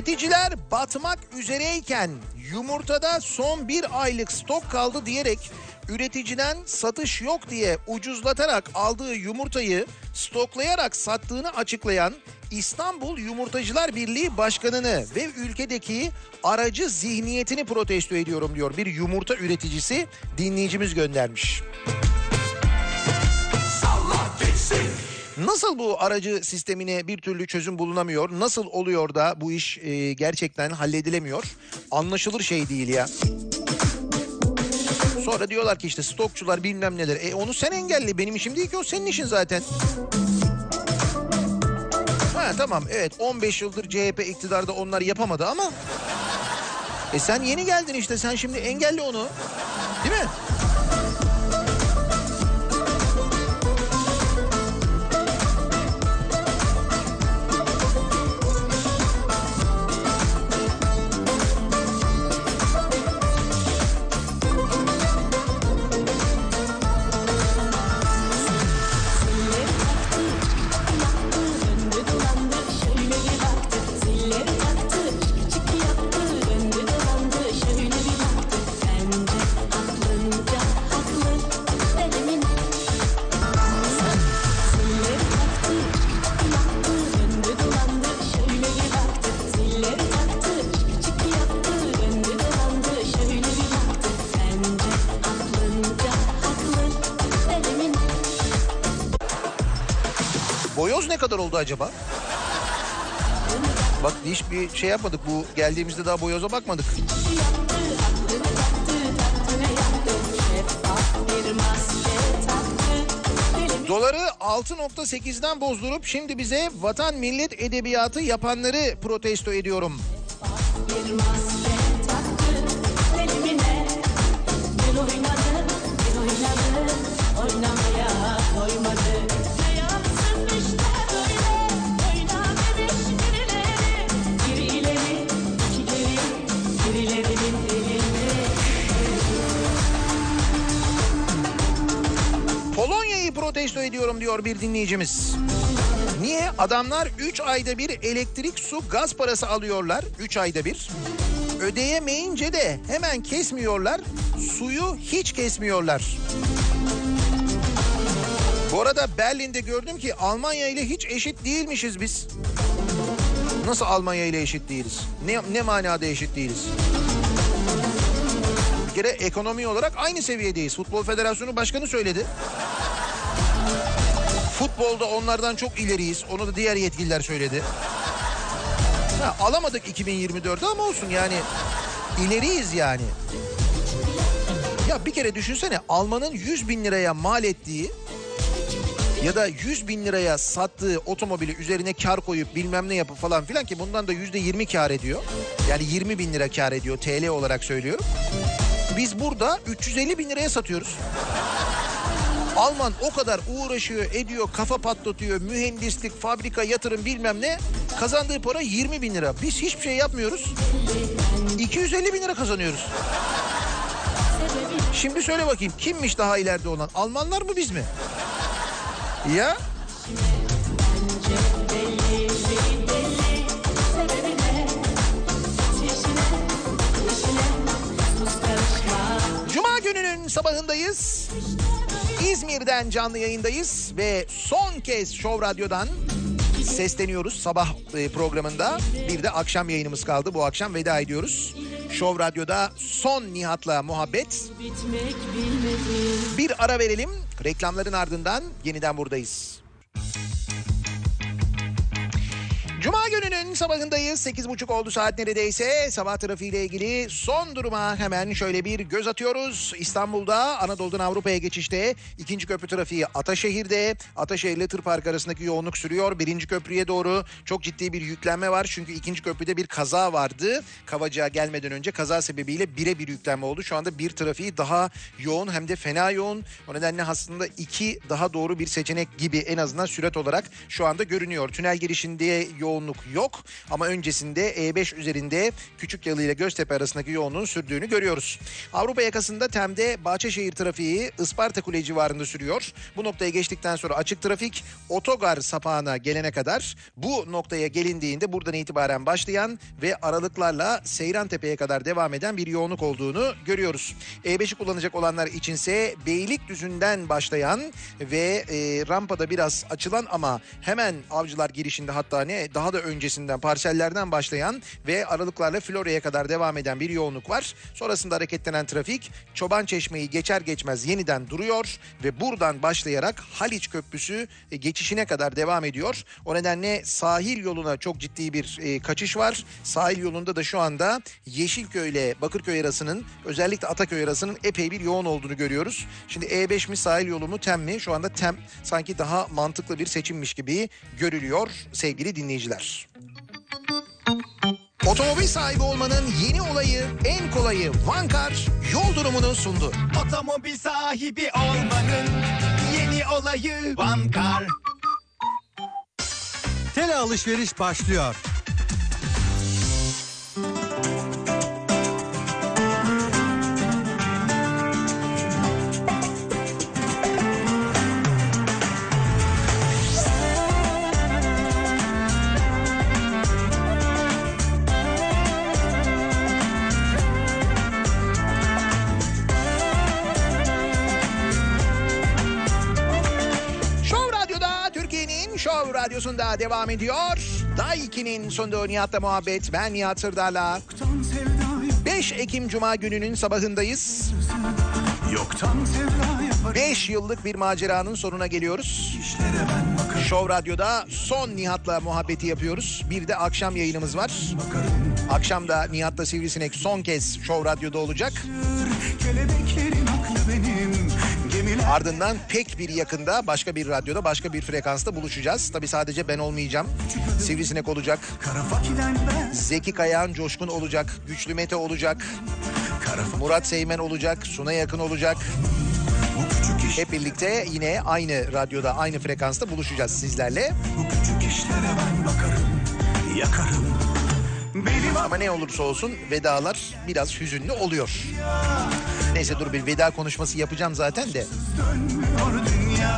Üreticiler batmak üzereyken yumurtada son bir aylık stok kaldı diyerek üreticiden satış yok diye ucuzlatarak aldığı yumurtayı stoklayarak sattığını açıklayan İstanbul Yumurtacılar Birliği Başkanı'nı ve ülkedeki aracı zihniyetini protesto ediyorum diyor. Bir yumurta üreticisi dinleyicimiz göndermiş. Nasıl bu aracı sistemine bir türlü çözüm bulunamıyor? Nasıl oluyor da bu iş e, gerçekten halledilemiyor? Anlaşılır şey değil ya. Sonra diyorlar ki işte stokçular bilmem neler. E onu sen engelli. Benim işim değil ki o senin işin zaten. Ha tamam evet 15 yıldır CHP iktidarda onlar yapamadı ama... E sen yeni geldin işte sen şimdi engelli onu. Değil mi? Ne kadar oldu acaba? Bak hiçbir şey yapmadık. Bu geldiğimizde daha boyoza bakmadık. Doları 6.8'den bozdurup şimdi bize vatan millet edebiyatı yapanları protesto ediyorum. Protesto ediyorum diyor bir dinleyicimiz. Niye? Adamlar 3 ayda bir elektrik, su, gaz parası alıyorlar. 3 ayda bir. Ödeyemeyince de hemen kesmiyorlar. Suyu hiç kesmiyorlar. Bu arada Berlin'de gördüm ki Almanya ile hiç eşit değilmişiz biz. Nasıl Almanya ile eşit değiliz? Ne, ne manada eşit değiliz? Bir kere ekonomi olarak aynı seviyedeyiz. Futbol Federasyonu Başkanı söyledi. Futbolda onlardan çok ileriyiz. Onu da diğer yetkililer söyledi. Ha, alamadık 2024'de ama olsun yani. ileriyiz yani. Ya bir kere düşünsene Alman'ın 100 bin liraya mal ettiği ya da 100 bin liraya sattığı otomobili üzerine kar koyup bilmem ne yapıp falan filan ki bundan da yüzde 20 kar ediyor. Yani 20 bin lira kar ediyor TL olarak söylüyorum. Biz burada 350 bin liraya satıyoruz. Alman o kadar uğraşıyor, ediyor, kafa patlatıyor, mühendislik, fabrika, yatırım bilmem ne. Kazandığı para 20 bin lira. Biz hiçbir şey yapmıyoruz. 250 bin lira kazanıyoruz. Şimdi söyle bakayım kimmiş daha ileride olan? Almanlar mı biz mi? Ya? Cuma gününün sabahındayız. İzmir'den canlı yayındayız ve son kez Show Radyo'dan sesleniyoruz sabah e, programında. Bir de akşam yayınımız kaldı. Bu akşam veda ediyoruz. Show Radyo'da son Nihat'la muhabbet. Bir ara verelim. Reklamların ardından yeniden buradayız. Cuma gününün sabahındayız. 8.30 oldu saat neredeyse. Sabah trafiğiyle ilgili son duruma hemen şöyle bir göz atıyoruz. İstanbul'da Anadolu'dan Avrupa'ya geçişte ikinci köprü trafiği Ataşehir'de. Ataşehir ile Tır Park arasındaki yoğunluk sürüyor. Birinci köprüye doğru çok ciddi bir yüklenme var. Çünkü ikinci köprüde bir kaza vardı. Kavacığa gelmeden önce kaza sebebiyle bire bir yüklenme oldu. Şu anda bir trafiği daha yoğun hem de fena yoğun. O nedenle aslında iki daha doğru bir seçenek gibi en azından süret olarak şu anda görünüyor. Tünel girişinde yoğunluk yok ama öncesinde E5 üzerinde Küçükyalı ile Göztepe arasındaki yoğunluğun sürdüğünü görüyoruz. Avrupa yakasında Tem'de Bahçeşehir trafiği Isparta Kule civarında sürüyor. Bu noktaya geçtikten sonra açık trafik otogar sapağına gelene kadar bu noktaya gelindiğinde buradan itibaren başlayan ve aralıklarla Seyrantepe'ye kadar devam eden bir yoğunluk olduğunu görüyoruz. E5'i kullanacak olanlar içinse Beylikdüzü'nden başlayan ve e, rampada biraz açılan ama hemen avcılar girişinde hatta ne daha da öncesinden parsellerden başlayan ve aralıklarla Florya'ya kadar devam eden bir yoğunluk var. Sonrasında hareketlenen trafik Çoban Çeşme'yi geçer geçmez yeniden duruyor ve buradan başlayarak Haliç Köprüsü e, geçişine kadar devam ediyor. O nedenle sahil yoluna çok ciddi bir e, kaçış var. Sahil yolunda da şu anda Yeşilköy ile Bakırköy arasının özellikle Ataköy arasının epey bir yoğun olduğunu görüyoruz. Şimdi E5 mi sahil yolu mu TEM mi? Şu anda TEM sanki daha mantıklı bir seçimmiş gibi görülüyor sevgili dinleyiciler. Otomobil sahibi olmanın yeni olayı, en kolayı Vankar yol durumunu sundu. Otomobil sahibi olmanın yeni olayı Vankar. Tele alışveriş başlıyor. Radyosu'nda devam ediyor. Daiki'nin sunduğu Nihat'la muhabbet. Ben Nihat Sırdar'la. 5 Ekim Cuma gününün sabahındayız. Yoktan sevda yapar 5 yıllık bir maceranın sonuna geliyoruz. Show Radyo'da son Nihat'la muhabbeti yapıyoruz. Bir de akşam yayınımız var. Akşam da Nihat'la Sivrisinek son kez Show Radyo'da olacak. Gemiler Ardından pek bir yakında başka bir radyoda başka bir frekansta buluşacağız. Tabi sadece ben olmayacağım. Sivrisinek olacak. Zeki Kayağan Coşkun olacak. Güçlü Mete olacak. Murat Seymen olacak. Suna Yakın olacak. Hep birlikte yine aynı radyoda aynı frekansta buluşacağız sizlerle. Bu küçük işlere ben bakarım Yakarım Ama ne olursa olsun vedalar biraz hüzünlü oluyor. Neyse dur bir veda konuşması yapacağım zaten de.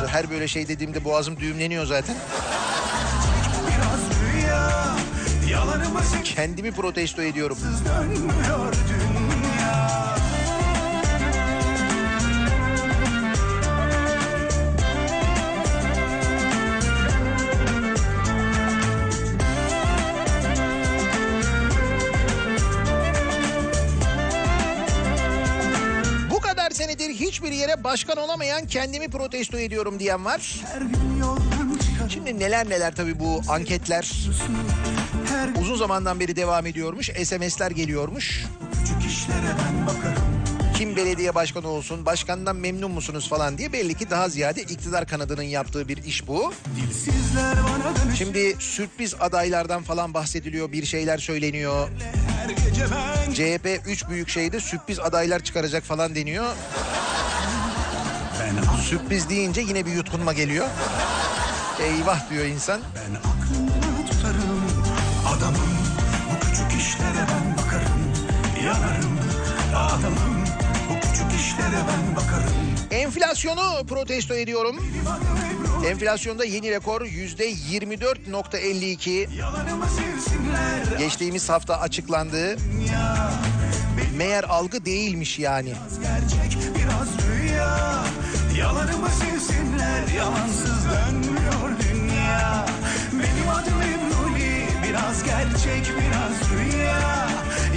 Her böyle şey dediğimde boğazım düğümleniyor zaten. Kendimi protesto ediyorum. Yere başkan olamayan kendimi protesto ediyorum diyen var. Şimdi neler neler tabii bu anketler uzun zamandan beri devam ediyormuş. SMS'ler geliyormuş. Kim belediye başkanı olsun, başkandan memnun musunuz falan diye belli ki daha ziyade iktidar kanadının yaptığı bir iş bu. Şimdi sürpriz adaylardan falan bahsediliyor, bir şeyler söyleniyor. CHP 3 büyük şeyde sürpriz adaylar çıkaracak falan deniyor. Sürpriz deyince yine bir yutkunma geliyor. Eyvah diyor insan. ben aklımda tutarım Adamım bu küçük işlere ben bakarım Yanarım adamım bu küçük işlere ben bakarım Enflasyonu protesto ediyorum. Enflasyonda yeni rekor yüzde 24.52. Yalanımı silsinler Geçtiğimiz hafta açıklandı. Meğer algı değilmiş yani. gerçek biraz rüya Yalanımı silsinler yalansız dönmüyor dünya. Benim adım Ebruli biraz gerçek biraz rüya.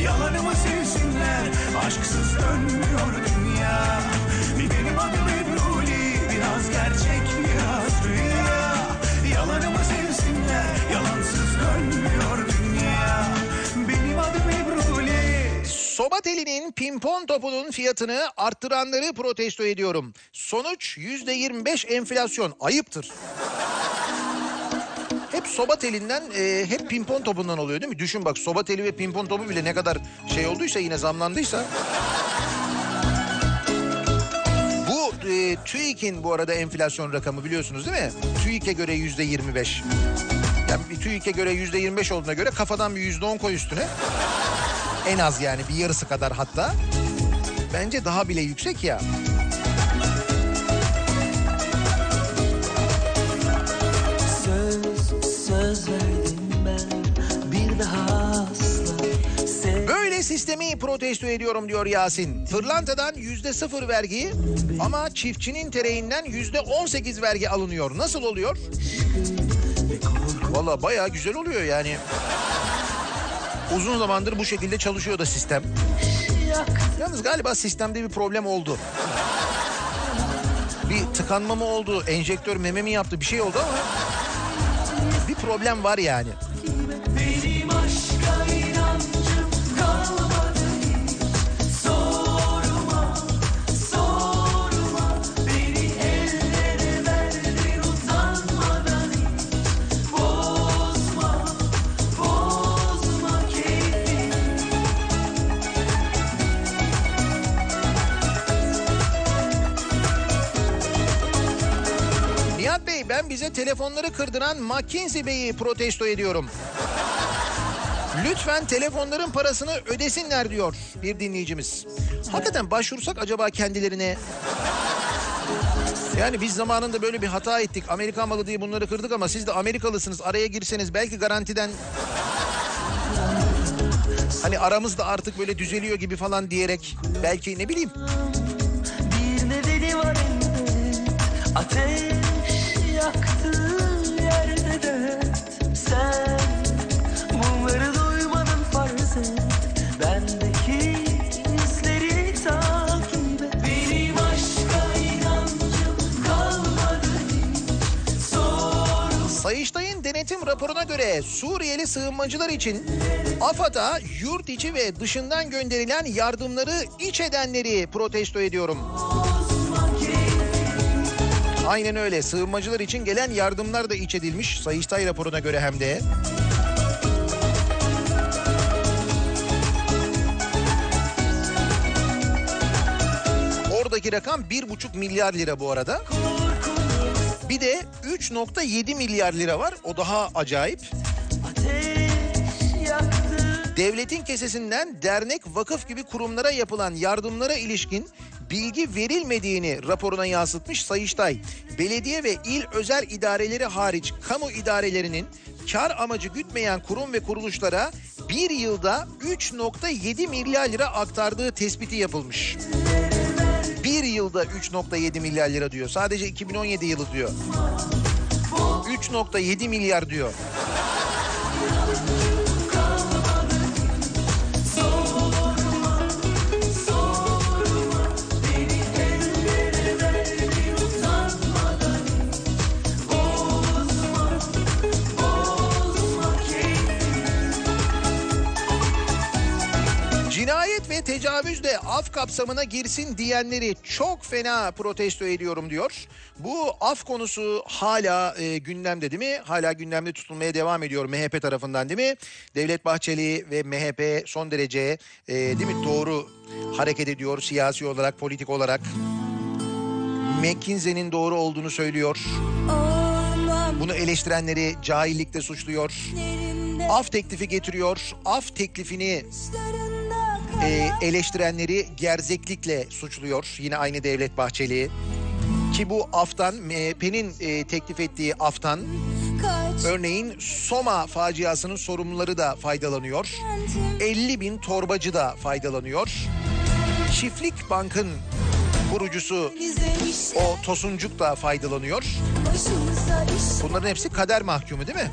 Yalanımı silsinler aşksız dönmüyor dünya. Benim adım Ebruli biraz gerçek biraz Telinin pimpon topunun fiyatını arttıranları protesto ediyorum. Sonuç yüzde 25 enflasyon. Ayıptır. Hep soba telinden, e, hep pimpon topundan oluyor değil mi? Düşün bak soba teli ve pimpon topu bile ne kadar şey olduysa yine zamlandıysa. Bu e, TÜİK'in bu arada enflasyon rakamı biliyorsunuz değil mi? TÜİK'e göre yüzde 25. Yani bir TÜİK'e göre yüzde 25 olduğuna göre kafadan bir yüzde 10 koy üstüne. En az yani bir yarısı kadar hatta. Bence daha bile yüksek ya. Söz, söz verdim ben bir daha asla sev Böyle sistemi protesto ediyorum diyor Yasin. Pırlantadan yüzde sıfır vergi ama çiftçinin tereyinden yüzde on sekiz vergi alınıyor. Nasıl oluyor? Valla baya güzel oluyor yani. Uzun zamandır bu şekilde çalışıyor da sistem. Yalnız galiba sistemde bir problem oldu. Bir tıkanma mı oldu, enjektör meme mi yaptı bir şey oldu ama bir problem var yani. Ben bize telefonları kırdıran McKinsey Bey'i protesto ediyorum. Lütfen telefonların parasını ödesinler diyor bir dinleyicimiz. Hakikaten başvursak acaba kendilerine... Yani biz zamanında böyle bir hata ettik. Amerika malı diye bunları kırdık ama siz de Amerikalısınız. Araya girseniz belki garantiden... Hani aramızda artık böyle düzeliyor gibi falan diyerek belki ne bileyim Bir nedeni var elbet Ateş yaktığın yerde de Sen. Bunları duymadın farz et Bendeki izleri takip et. Benim aşka inancım kalmadı hiç. Raporuna göre Suriyeli sığınmacılar için AFAD'a yurt içi ve dışından gönderilen yardımları iç edenleri protesto ediyorum. Aynen öyle. Sığınmacılar için gelen yardımlar da iç edilmiş. Sayıştay raporuna göre hem de. Oradaki rakam 1,5 milyar lira bu arada. Bir de 3.7 milyar lira var. O daha acayip. Devletin kesesinden dernek, vakıf gibi kurumlara yapılan yardımlara ilişkin bilgi verilmediğini raporuna yansıtmış Sayıştay. Belediye ve il özel idareleri hariç kamu idarelerinin kar amacı gütmeyen kurum ve kuruluşlara bir yılda 3.7 milyar lira aktardığı tespiti yapılmış. Bir yılda 3.7 milyar lira diyor. Sadece 2017 yılı diyor. 3.7 milyar diyor. Cinayet ve tecavüzle af kapsamına girsin diyenleri çok fena protesto ediyorum diyor. Bu af konusu hala e, gündemde değil mi? Hala gündemde tutulmaya devam ediyor MHP tarafından değil mi? Devlet Bahçeli ve MHP son derece e, değil mi doğru hareket ediyor siyasi olarak, politik olarak. McKinsey'nin doğru olduğunu söylüyor. Bunu eleştirenleri cahillikle suçluyor. Af teklifi getiriyor. Af teklifini e, eleştirenleri gerzeklikle suçluyor. Yine aynı Devlet Bahçeli. Ki bu aftan MHP'nin e, teklif ettiği aftan örneğin Soma faciasının sorumluları da faydalanıyor. 50 bin torbacı da faydalanıyor. Çiftlik Bank'ın kurucusu o Tosuncuk da faydalanıyor. Bunların hepsi kader mahkumu değil mi?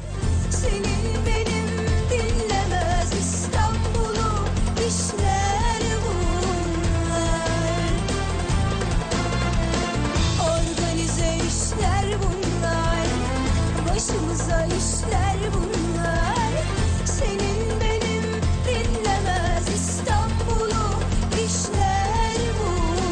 İşler bunlar Başımıza işler bunlar Senin benim dinlemez İstanbul'u işler bunlar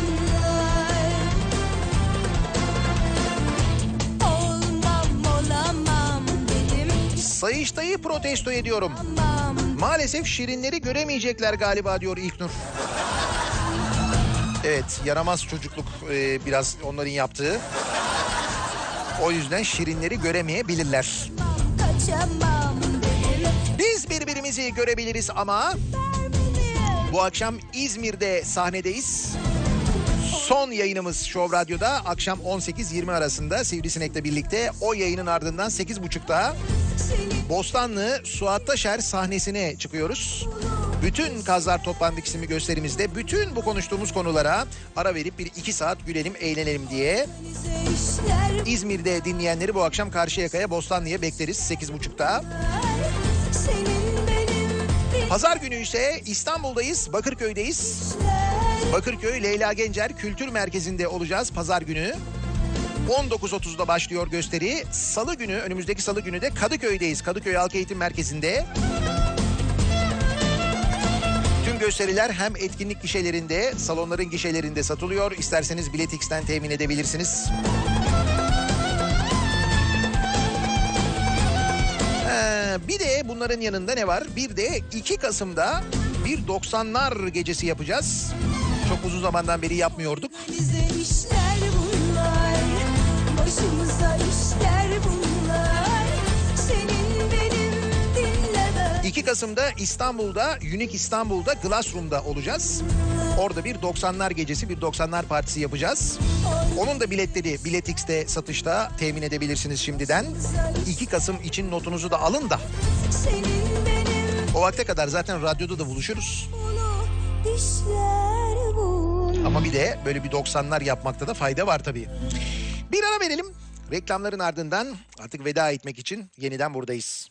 Olmam olamam dedim Sayıştay'ı protesto ediyorum. Tamam Maalesef şirinleri göremeyecekler galiba diyor İlknur. Evet yaramaz çocukluk e, biraz onların yaptığı. O yüzden şirinleri göremeyebilirler. Biz birbirimizi görebiliriz ama bu akşam İzmir'de sahnedeyiz. Son yayınımız Show Radyo'da akşam 18-20 arasında Sivrisinek'le birlikte o yayının ardından 8.30'da Bostanlı Suat Taşer sahnesine çıkıyoruz. Bütün Kazlar Toplandık isimli gösterimizde bütün bu konuştuğumuz konulara ara verip bir iki saat gülelim eğlenelim diye İzmir'de dinleyenleri bu akşam Karşıyaka'ya Bostanlı'ya bekleriz 8.30'da. senin benim Pazar günü ise İstanbul'dayız, Bakırköy'deyiz. Bakırköy Leyla Gencer Kültür Merkezi'nde olacağız pazar günü. 19.30'da başlıyor gösteri. Salı günü, önümüzdeki salı günü de Kadıköy'deyiz. Kadıköy Halk Eğitim Merkezi'nde. Gösteriler hem etkinlik gişelerinde, salonların gişelerinde satılıyor. İsterseniz Biletix'ten temin edebilirsiniz. Ee, bir de bunların yanında ne var? Bir de 2 Kasım'da bir 90'lar gecesi yapacağız. Çok uzun zamandan beri yapmıyorduk. bize işler bunlar Başımıza işler bunlar 2 Kasım'da İstanbul'da, Unique İstanbul'da Glassroom'da olacağız. Orada bir 90'lar gecesi, bir 90'lar partisi yapacağız. Onun da biletleri Biletix'te satışta temin edebilirsiniz şimdiden. 2 Kasım için notunuzu da alın da. O vakte kadar zaten radyoda da buluşuruz. Ama bir de böyle bir 90'lar yapmakta da fayda var tabii. Bir ara verelim. Reklamların ardından artık veda etmek için yeniden buradayız.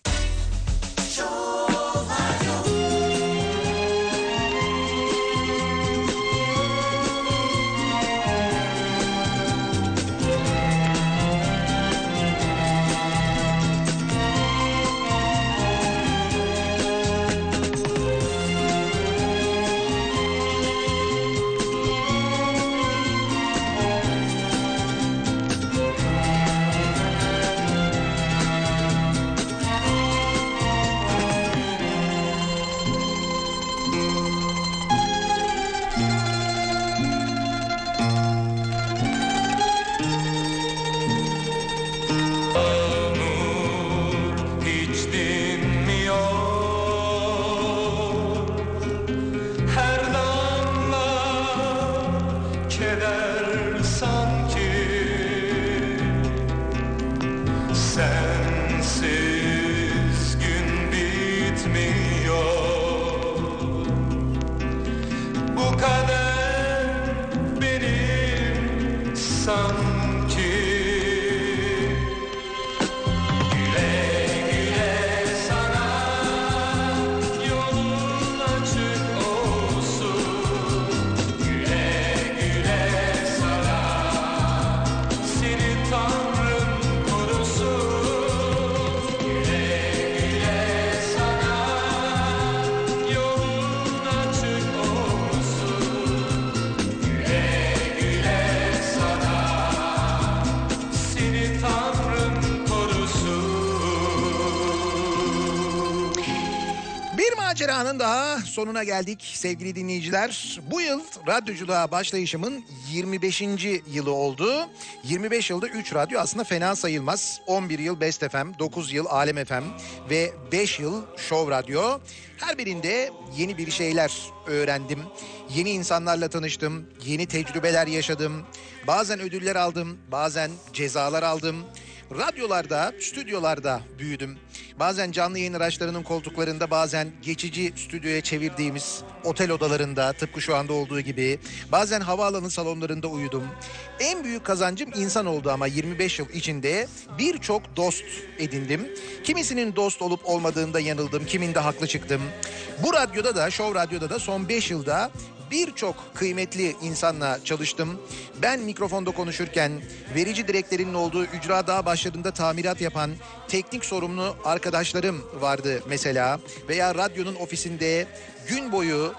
Sonuna geldik sevgili dinleyiciler. Bu yıl radyoculuğa başlayışımın 25. yılı oldu. 25 yılda 3 radyo aslında fena sayılmaz. 11 yıl Best FM, 9 yıl Alem FM ve 5 yıl Show Radyo. Her birinde yeni bir şeyler öğrendim. Yeni insanlarla tanıştım, yeni tecrübeler yaşadım. Bazen ödüller aldım, bazen cezalar aldım. Radyolarda, stüdyolarda büyüdüm. Bazen canlı yayın araçlarının koltuklarında, bazen geçici stüdyoya çevirdiğimiz otel odalarında tıpkı şu anda olduğu gibi. Bazen havaalanı salonlarında uyudum. En büyük kazancım insan oldu ama 25 yıl içinde birçok dost edindim. Kimisinin dost olup olmadığında yanıldım, kiminde haklı çıktım. Bu radyoda da, Show Radyo'da da son 5 yılda birçok kıymetli insanla çalıştım. Ben mikrofonda konuşurken verici direklerinin olduğu ücra dağ başlarında tamirat yapan teknik sorumlu arkadaşlarım vardı mesela. Veya radyonun ofisinde gün boyu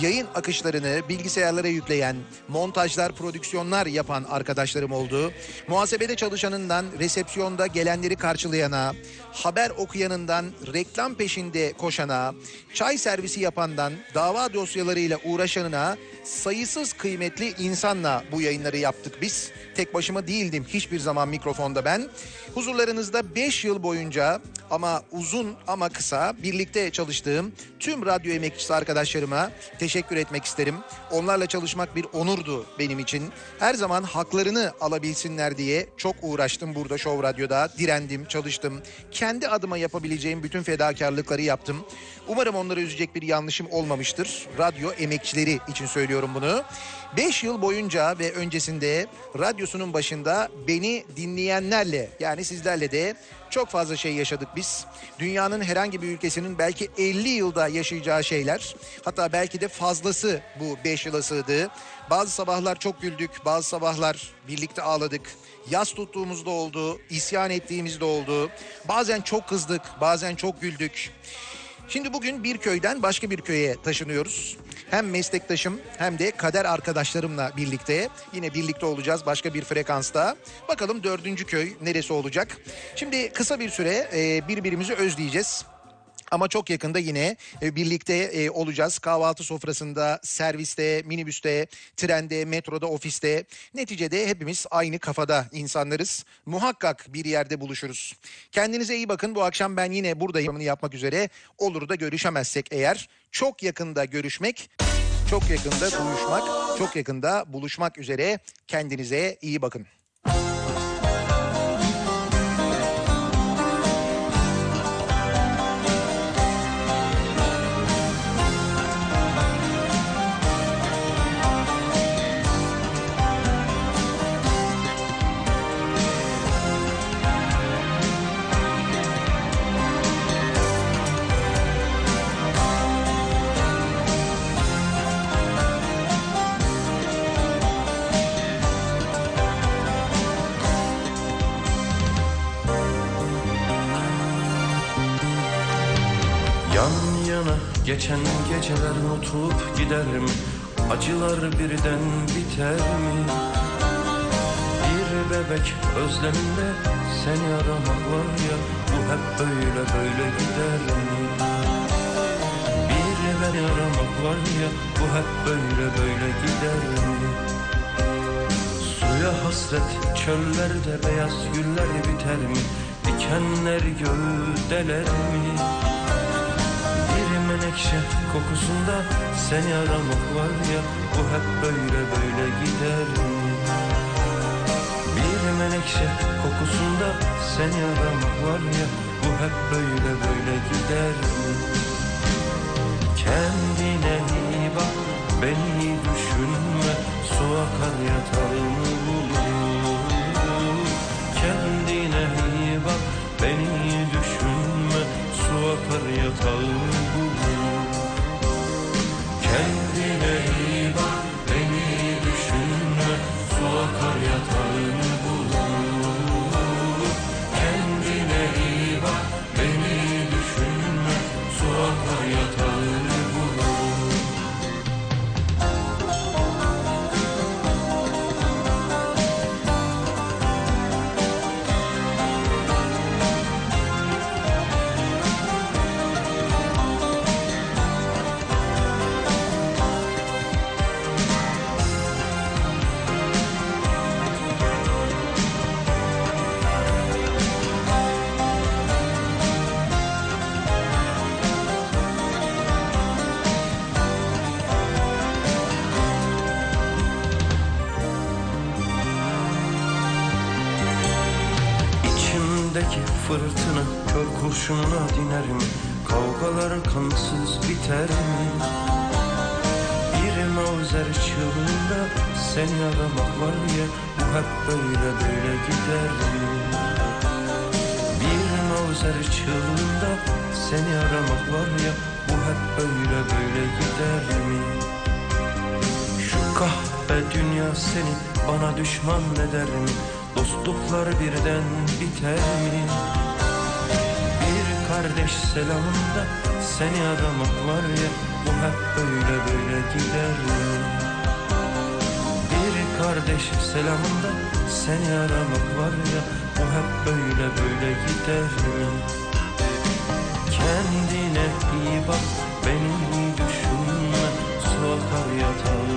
yayın akışlarını bilgisayarlara yükleyen, montajlar, prodüksiyonlar yapan arkadaşlarım oldu. Muhasebede çalışanından resepsiyonda gelenleri karşılayana, haber okuyanından reklam peşinde koşana, çay servisi yapandan dava dosyalarıyla uğraşanına sayısız kıymetli insanla bu yayınları yaptık biz. Tek başıma değildim hiçbir zaman mikrofonda ben. Huzurlarınızda 5 yıl boyunca ama uzun ama kısa birlikte çalıştığım tüm radyo emekçisi arkadaşlarıma teşekkür etmek isterim. Onlarla çalışmak bir onurdu benim için. Her zaman haklarını alabilsinler diye çok uğraştım burada Show Radyo'da. Direndim, çalıştım. Kendi adıma yapabileceğim bütün fedakarlıkları yaptım. Umarım onları üzecek bir yanlışım olmamıştır. Radyo emekçileri için söylüyorum bunu. 5 yıl boyunca ve öncesinde radyosunun başında beni dinleyenlerle yani sizlerle de çok fazla şey yaşadık biz. Dünyanın herhangi bir ülkesinin belki 50 yılda yaşayacağı şeyler. Hatta belki de fazlası bu 5 yıla sığdı. Bazı sabahlar çok güldük, bazı sabahlar birlikte ağladık. Yas tuttuğumuzda oldu, isyan ettiğimizde oldu. Bazen çok kızdık, bazen çok güldük. Şimdi bugün bir köyden başka bir köye taşınıyoruz. Hem meslektaşım hem de kader arkadaşlarımla birlikte yine birlikte olacağız başka bir frekansta. Bakalım dördüncü köy neresi olacak? Şimdi kısa bir süre e, birbirimizi özleyeceğiz. Ama çok yakında yine e, birlikte e, olacağız. Kahvaltı sofrasında, serviste, minibüste, trende, metroda, ofiste. Neticede hepimiz aynı kafada insanlarız. Muhakkak bir yerde buluşuruz. Kendinize iyi bakın. Bu akşam ben yine buradayım yapmak üzere. Olur da görüşemezsek eğer çok yakında görüşmek, çok yakında buluşmak, çok yakında buluşmak üzere. Kendinize iyi bakın. Geçen geceler unutulup gider mi? Acılar birden biter mi? Bir bebek özleminde seni aramak var ya Bu hep böyle böyle gider mi? Bir beni aramak var ya Bu hep böyle böyle gider mi? Suya hasret çöllerde beyaz güller biter mi? Dikenler gövdeler mi? Menekşe kokusunda seni aramak var ya Bu hep böyle böyle gider mi? Bir menekşe kokusunda seni aramak var ya Bu hep böyle böyle gider mi? Kendine iyi bak beni düşünme Su akar yatağını bulur Kendine iyi bak beni düşünme Su akar yatağını Kendine seni aramak var ya Bu hep böyle böyle gider? Bir mavzer çığlığında seni aramak var ya Bu hep böyle böyle gider mi? Şu kahpe dünya seni bana düşman eder mi? Dostluklar birden biter mi? Bir kardeş selamında seni aramak var ya Bu hep böyle böyle gider mi? Kardeş selamında seni aramak var ya Bu hep böyle böyle gider mi? Kendine iyi bak beni düşünme Su akar yatar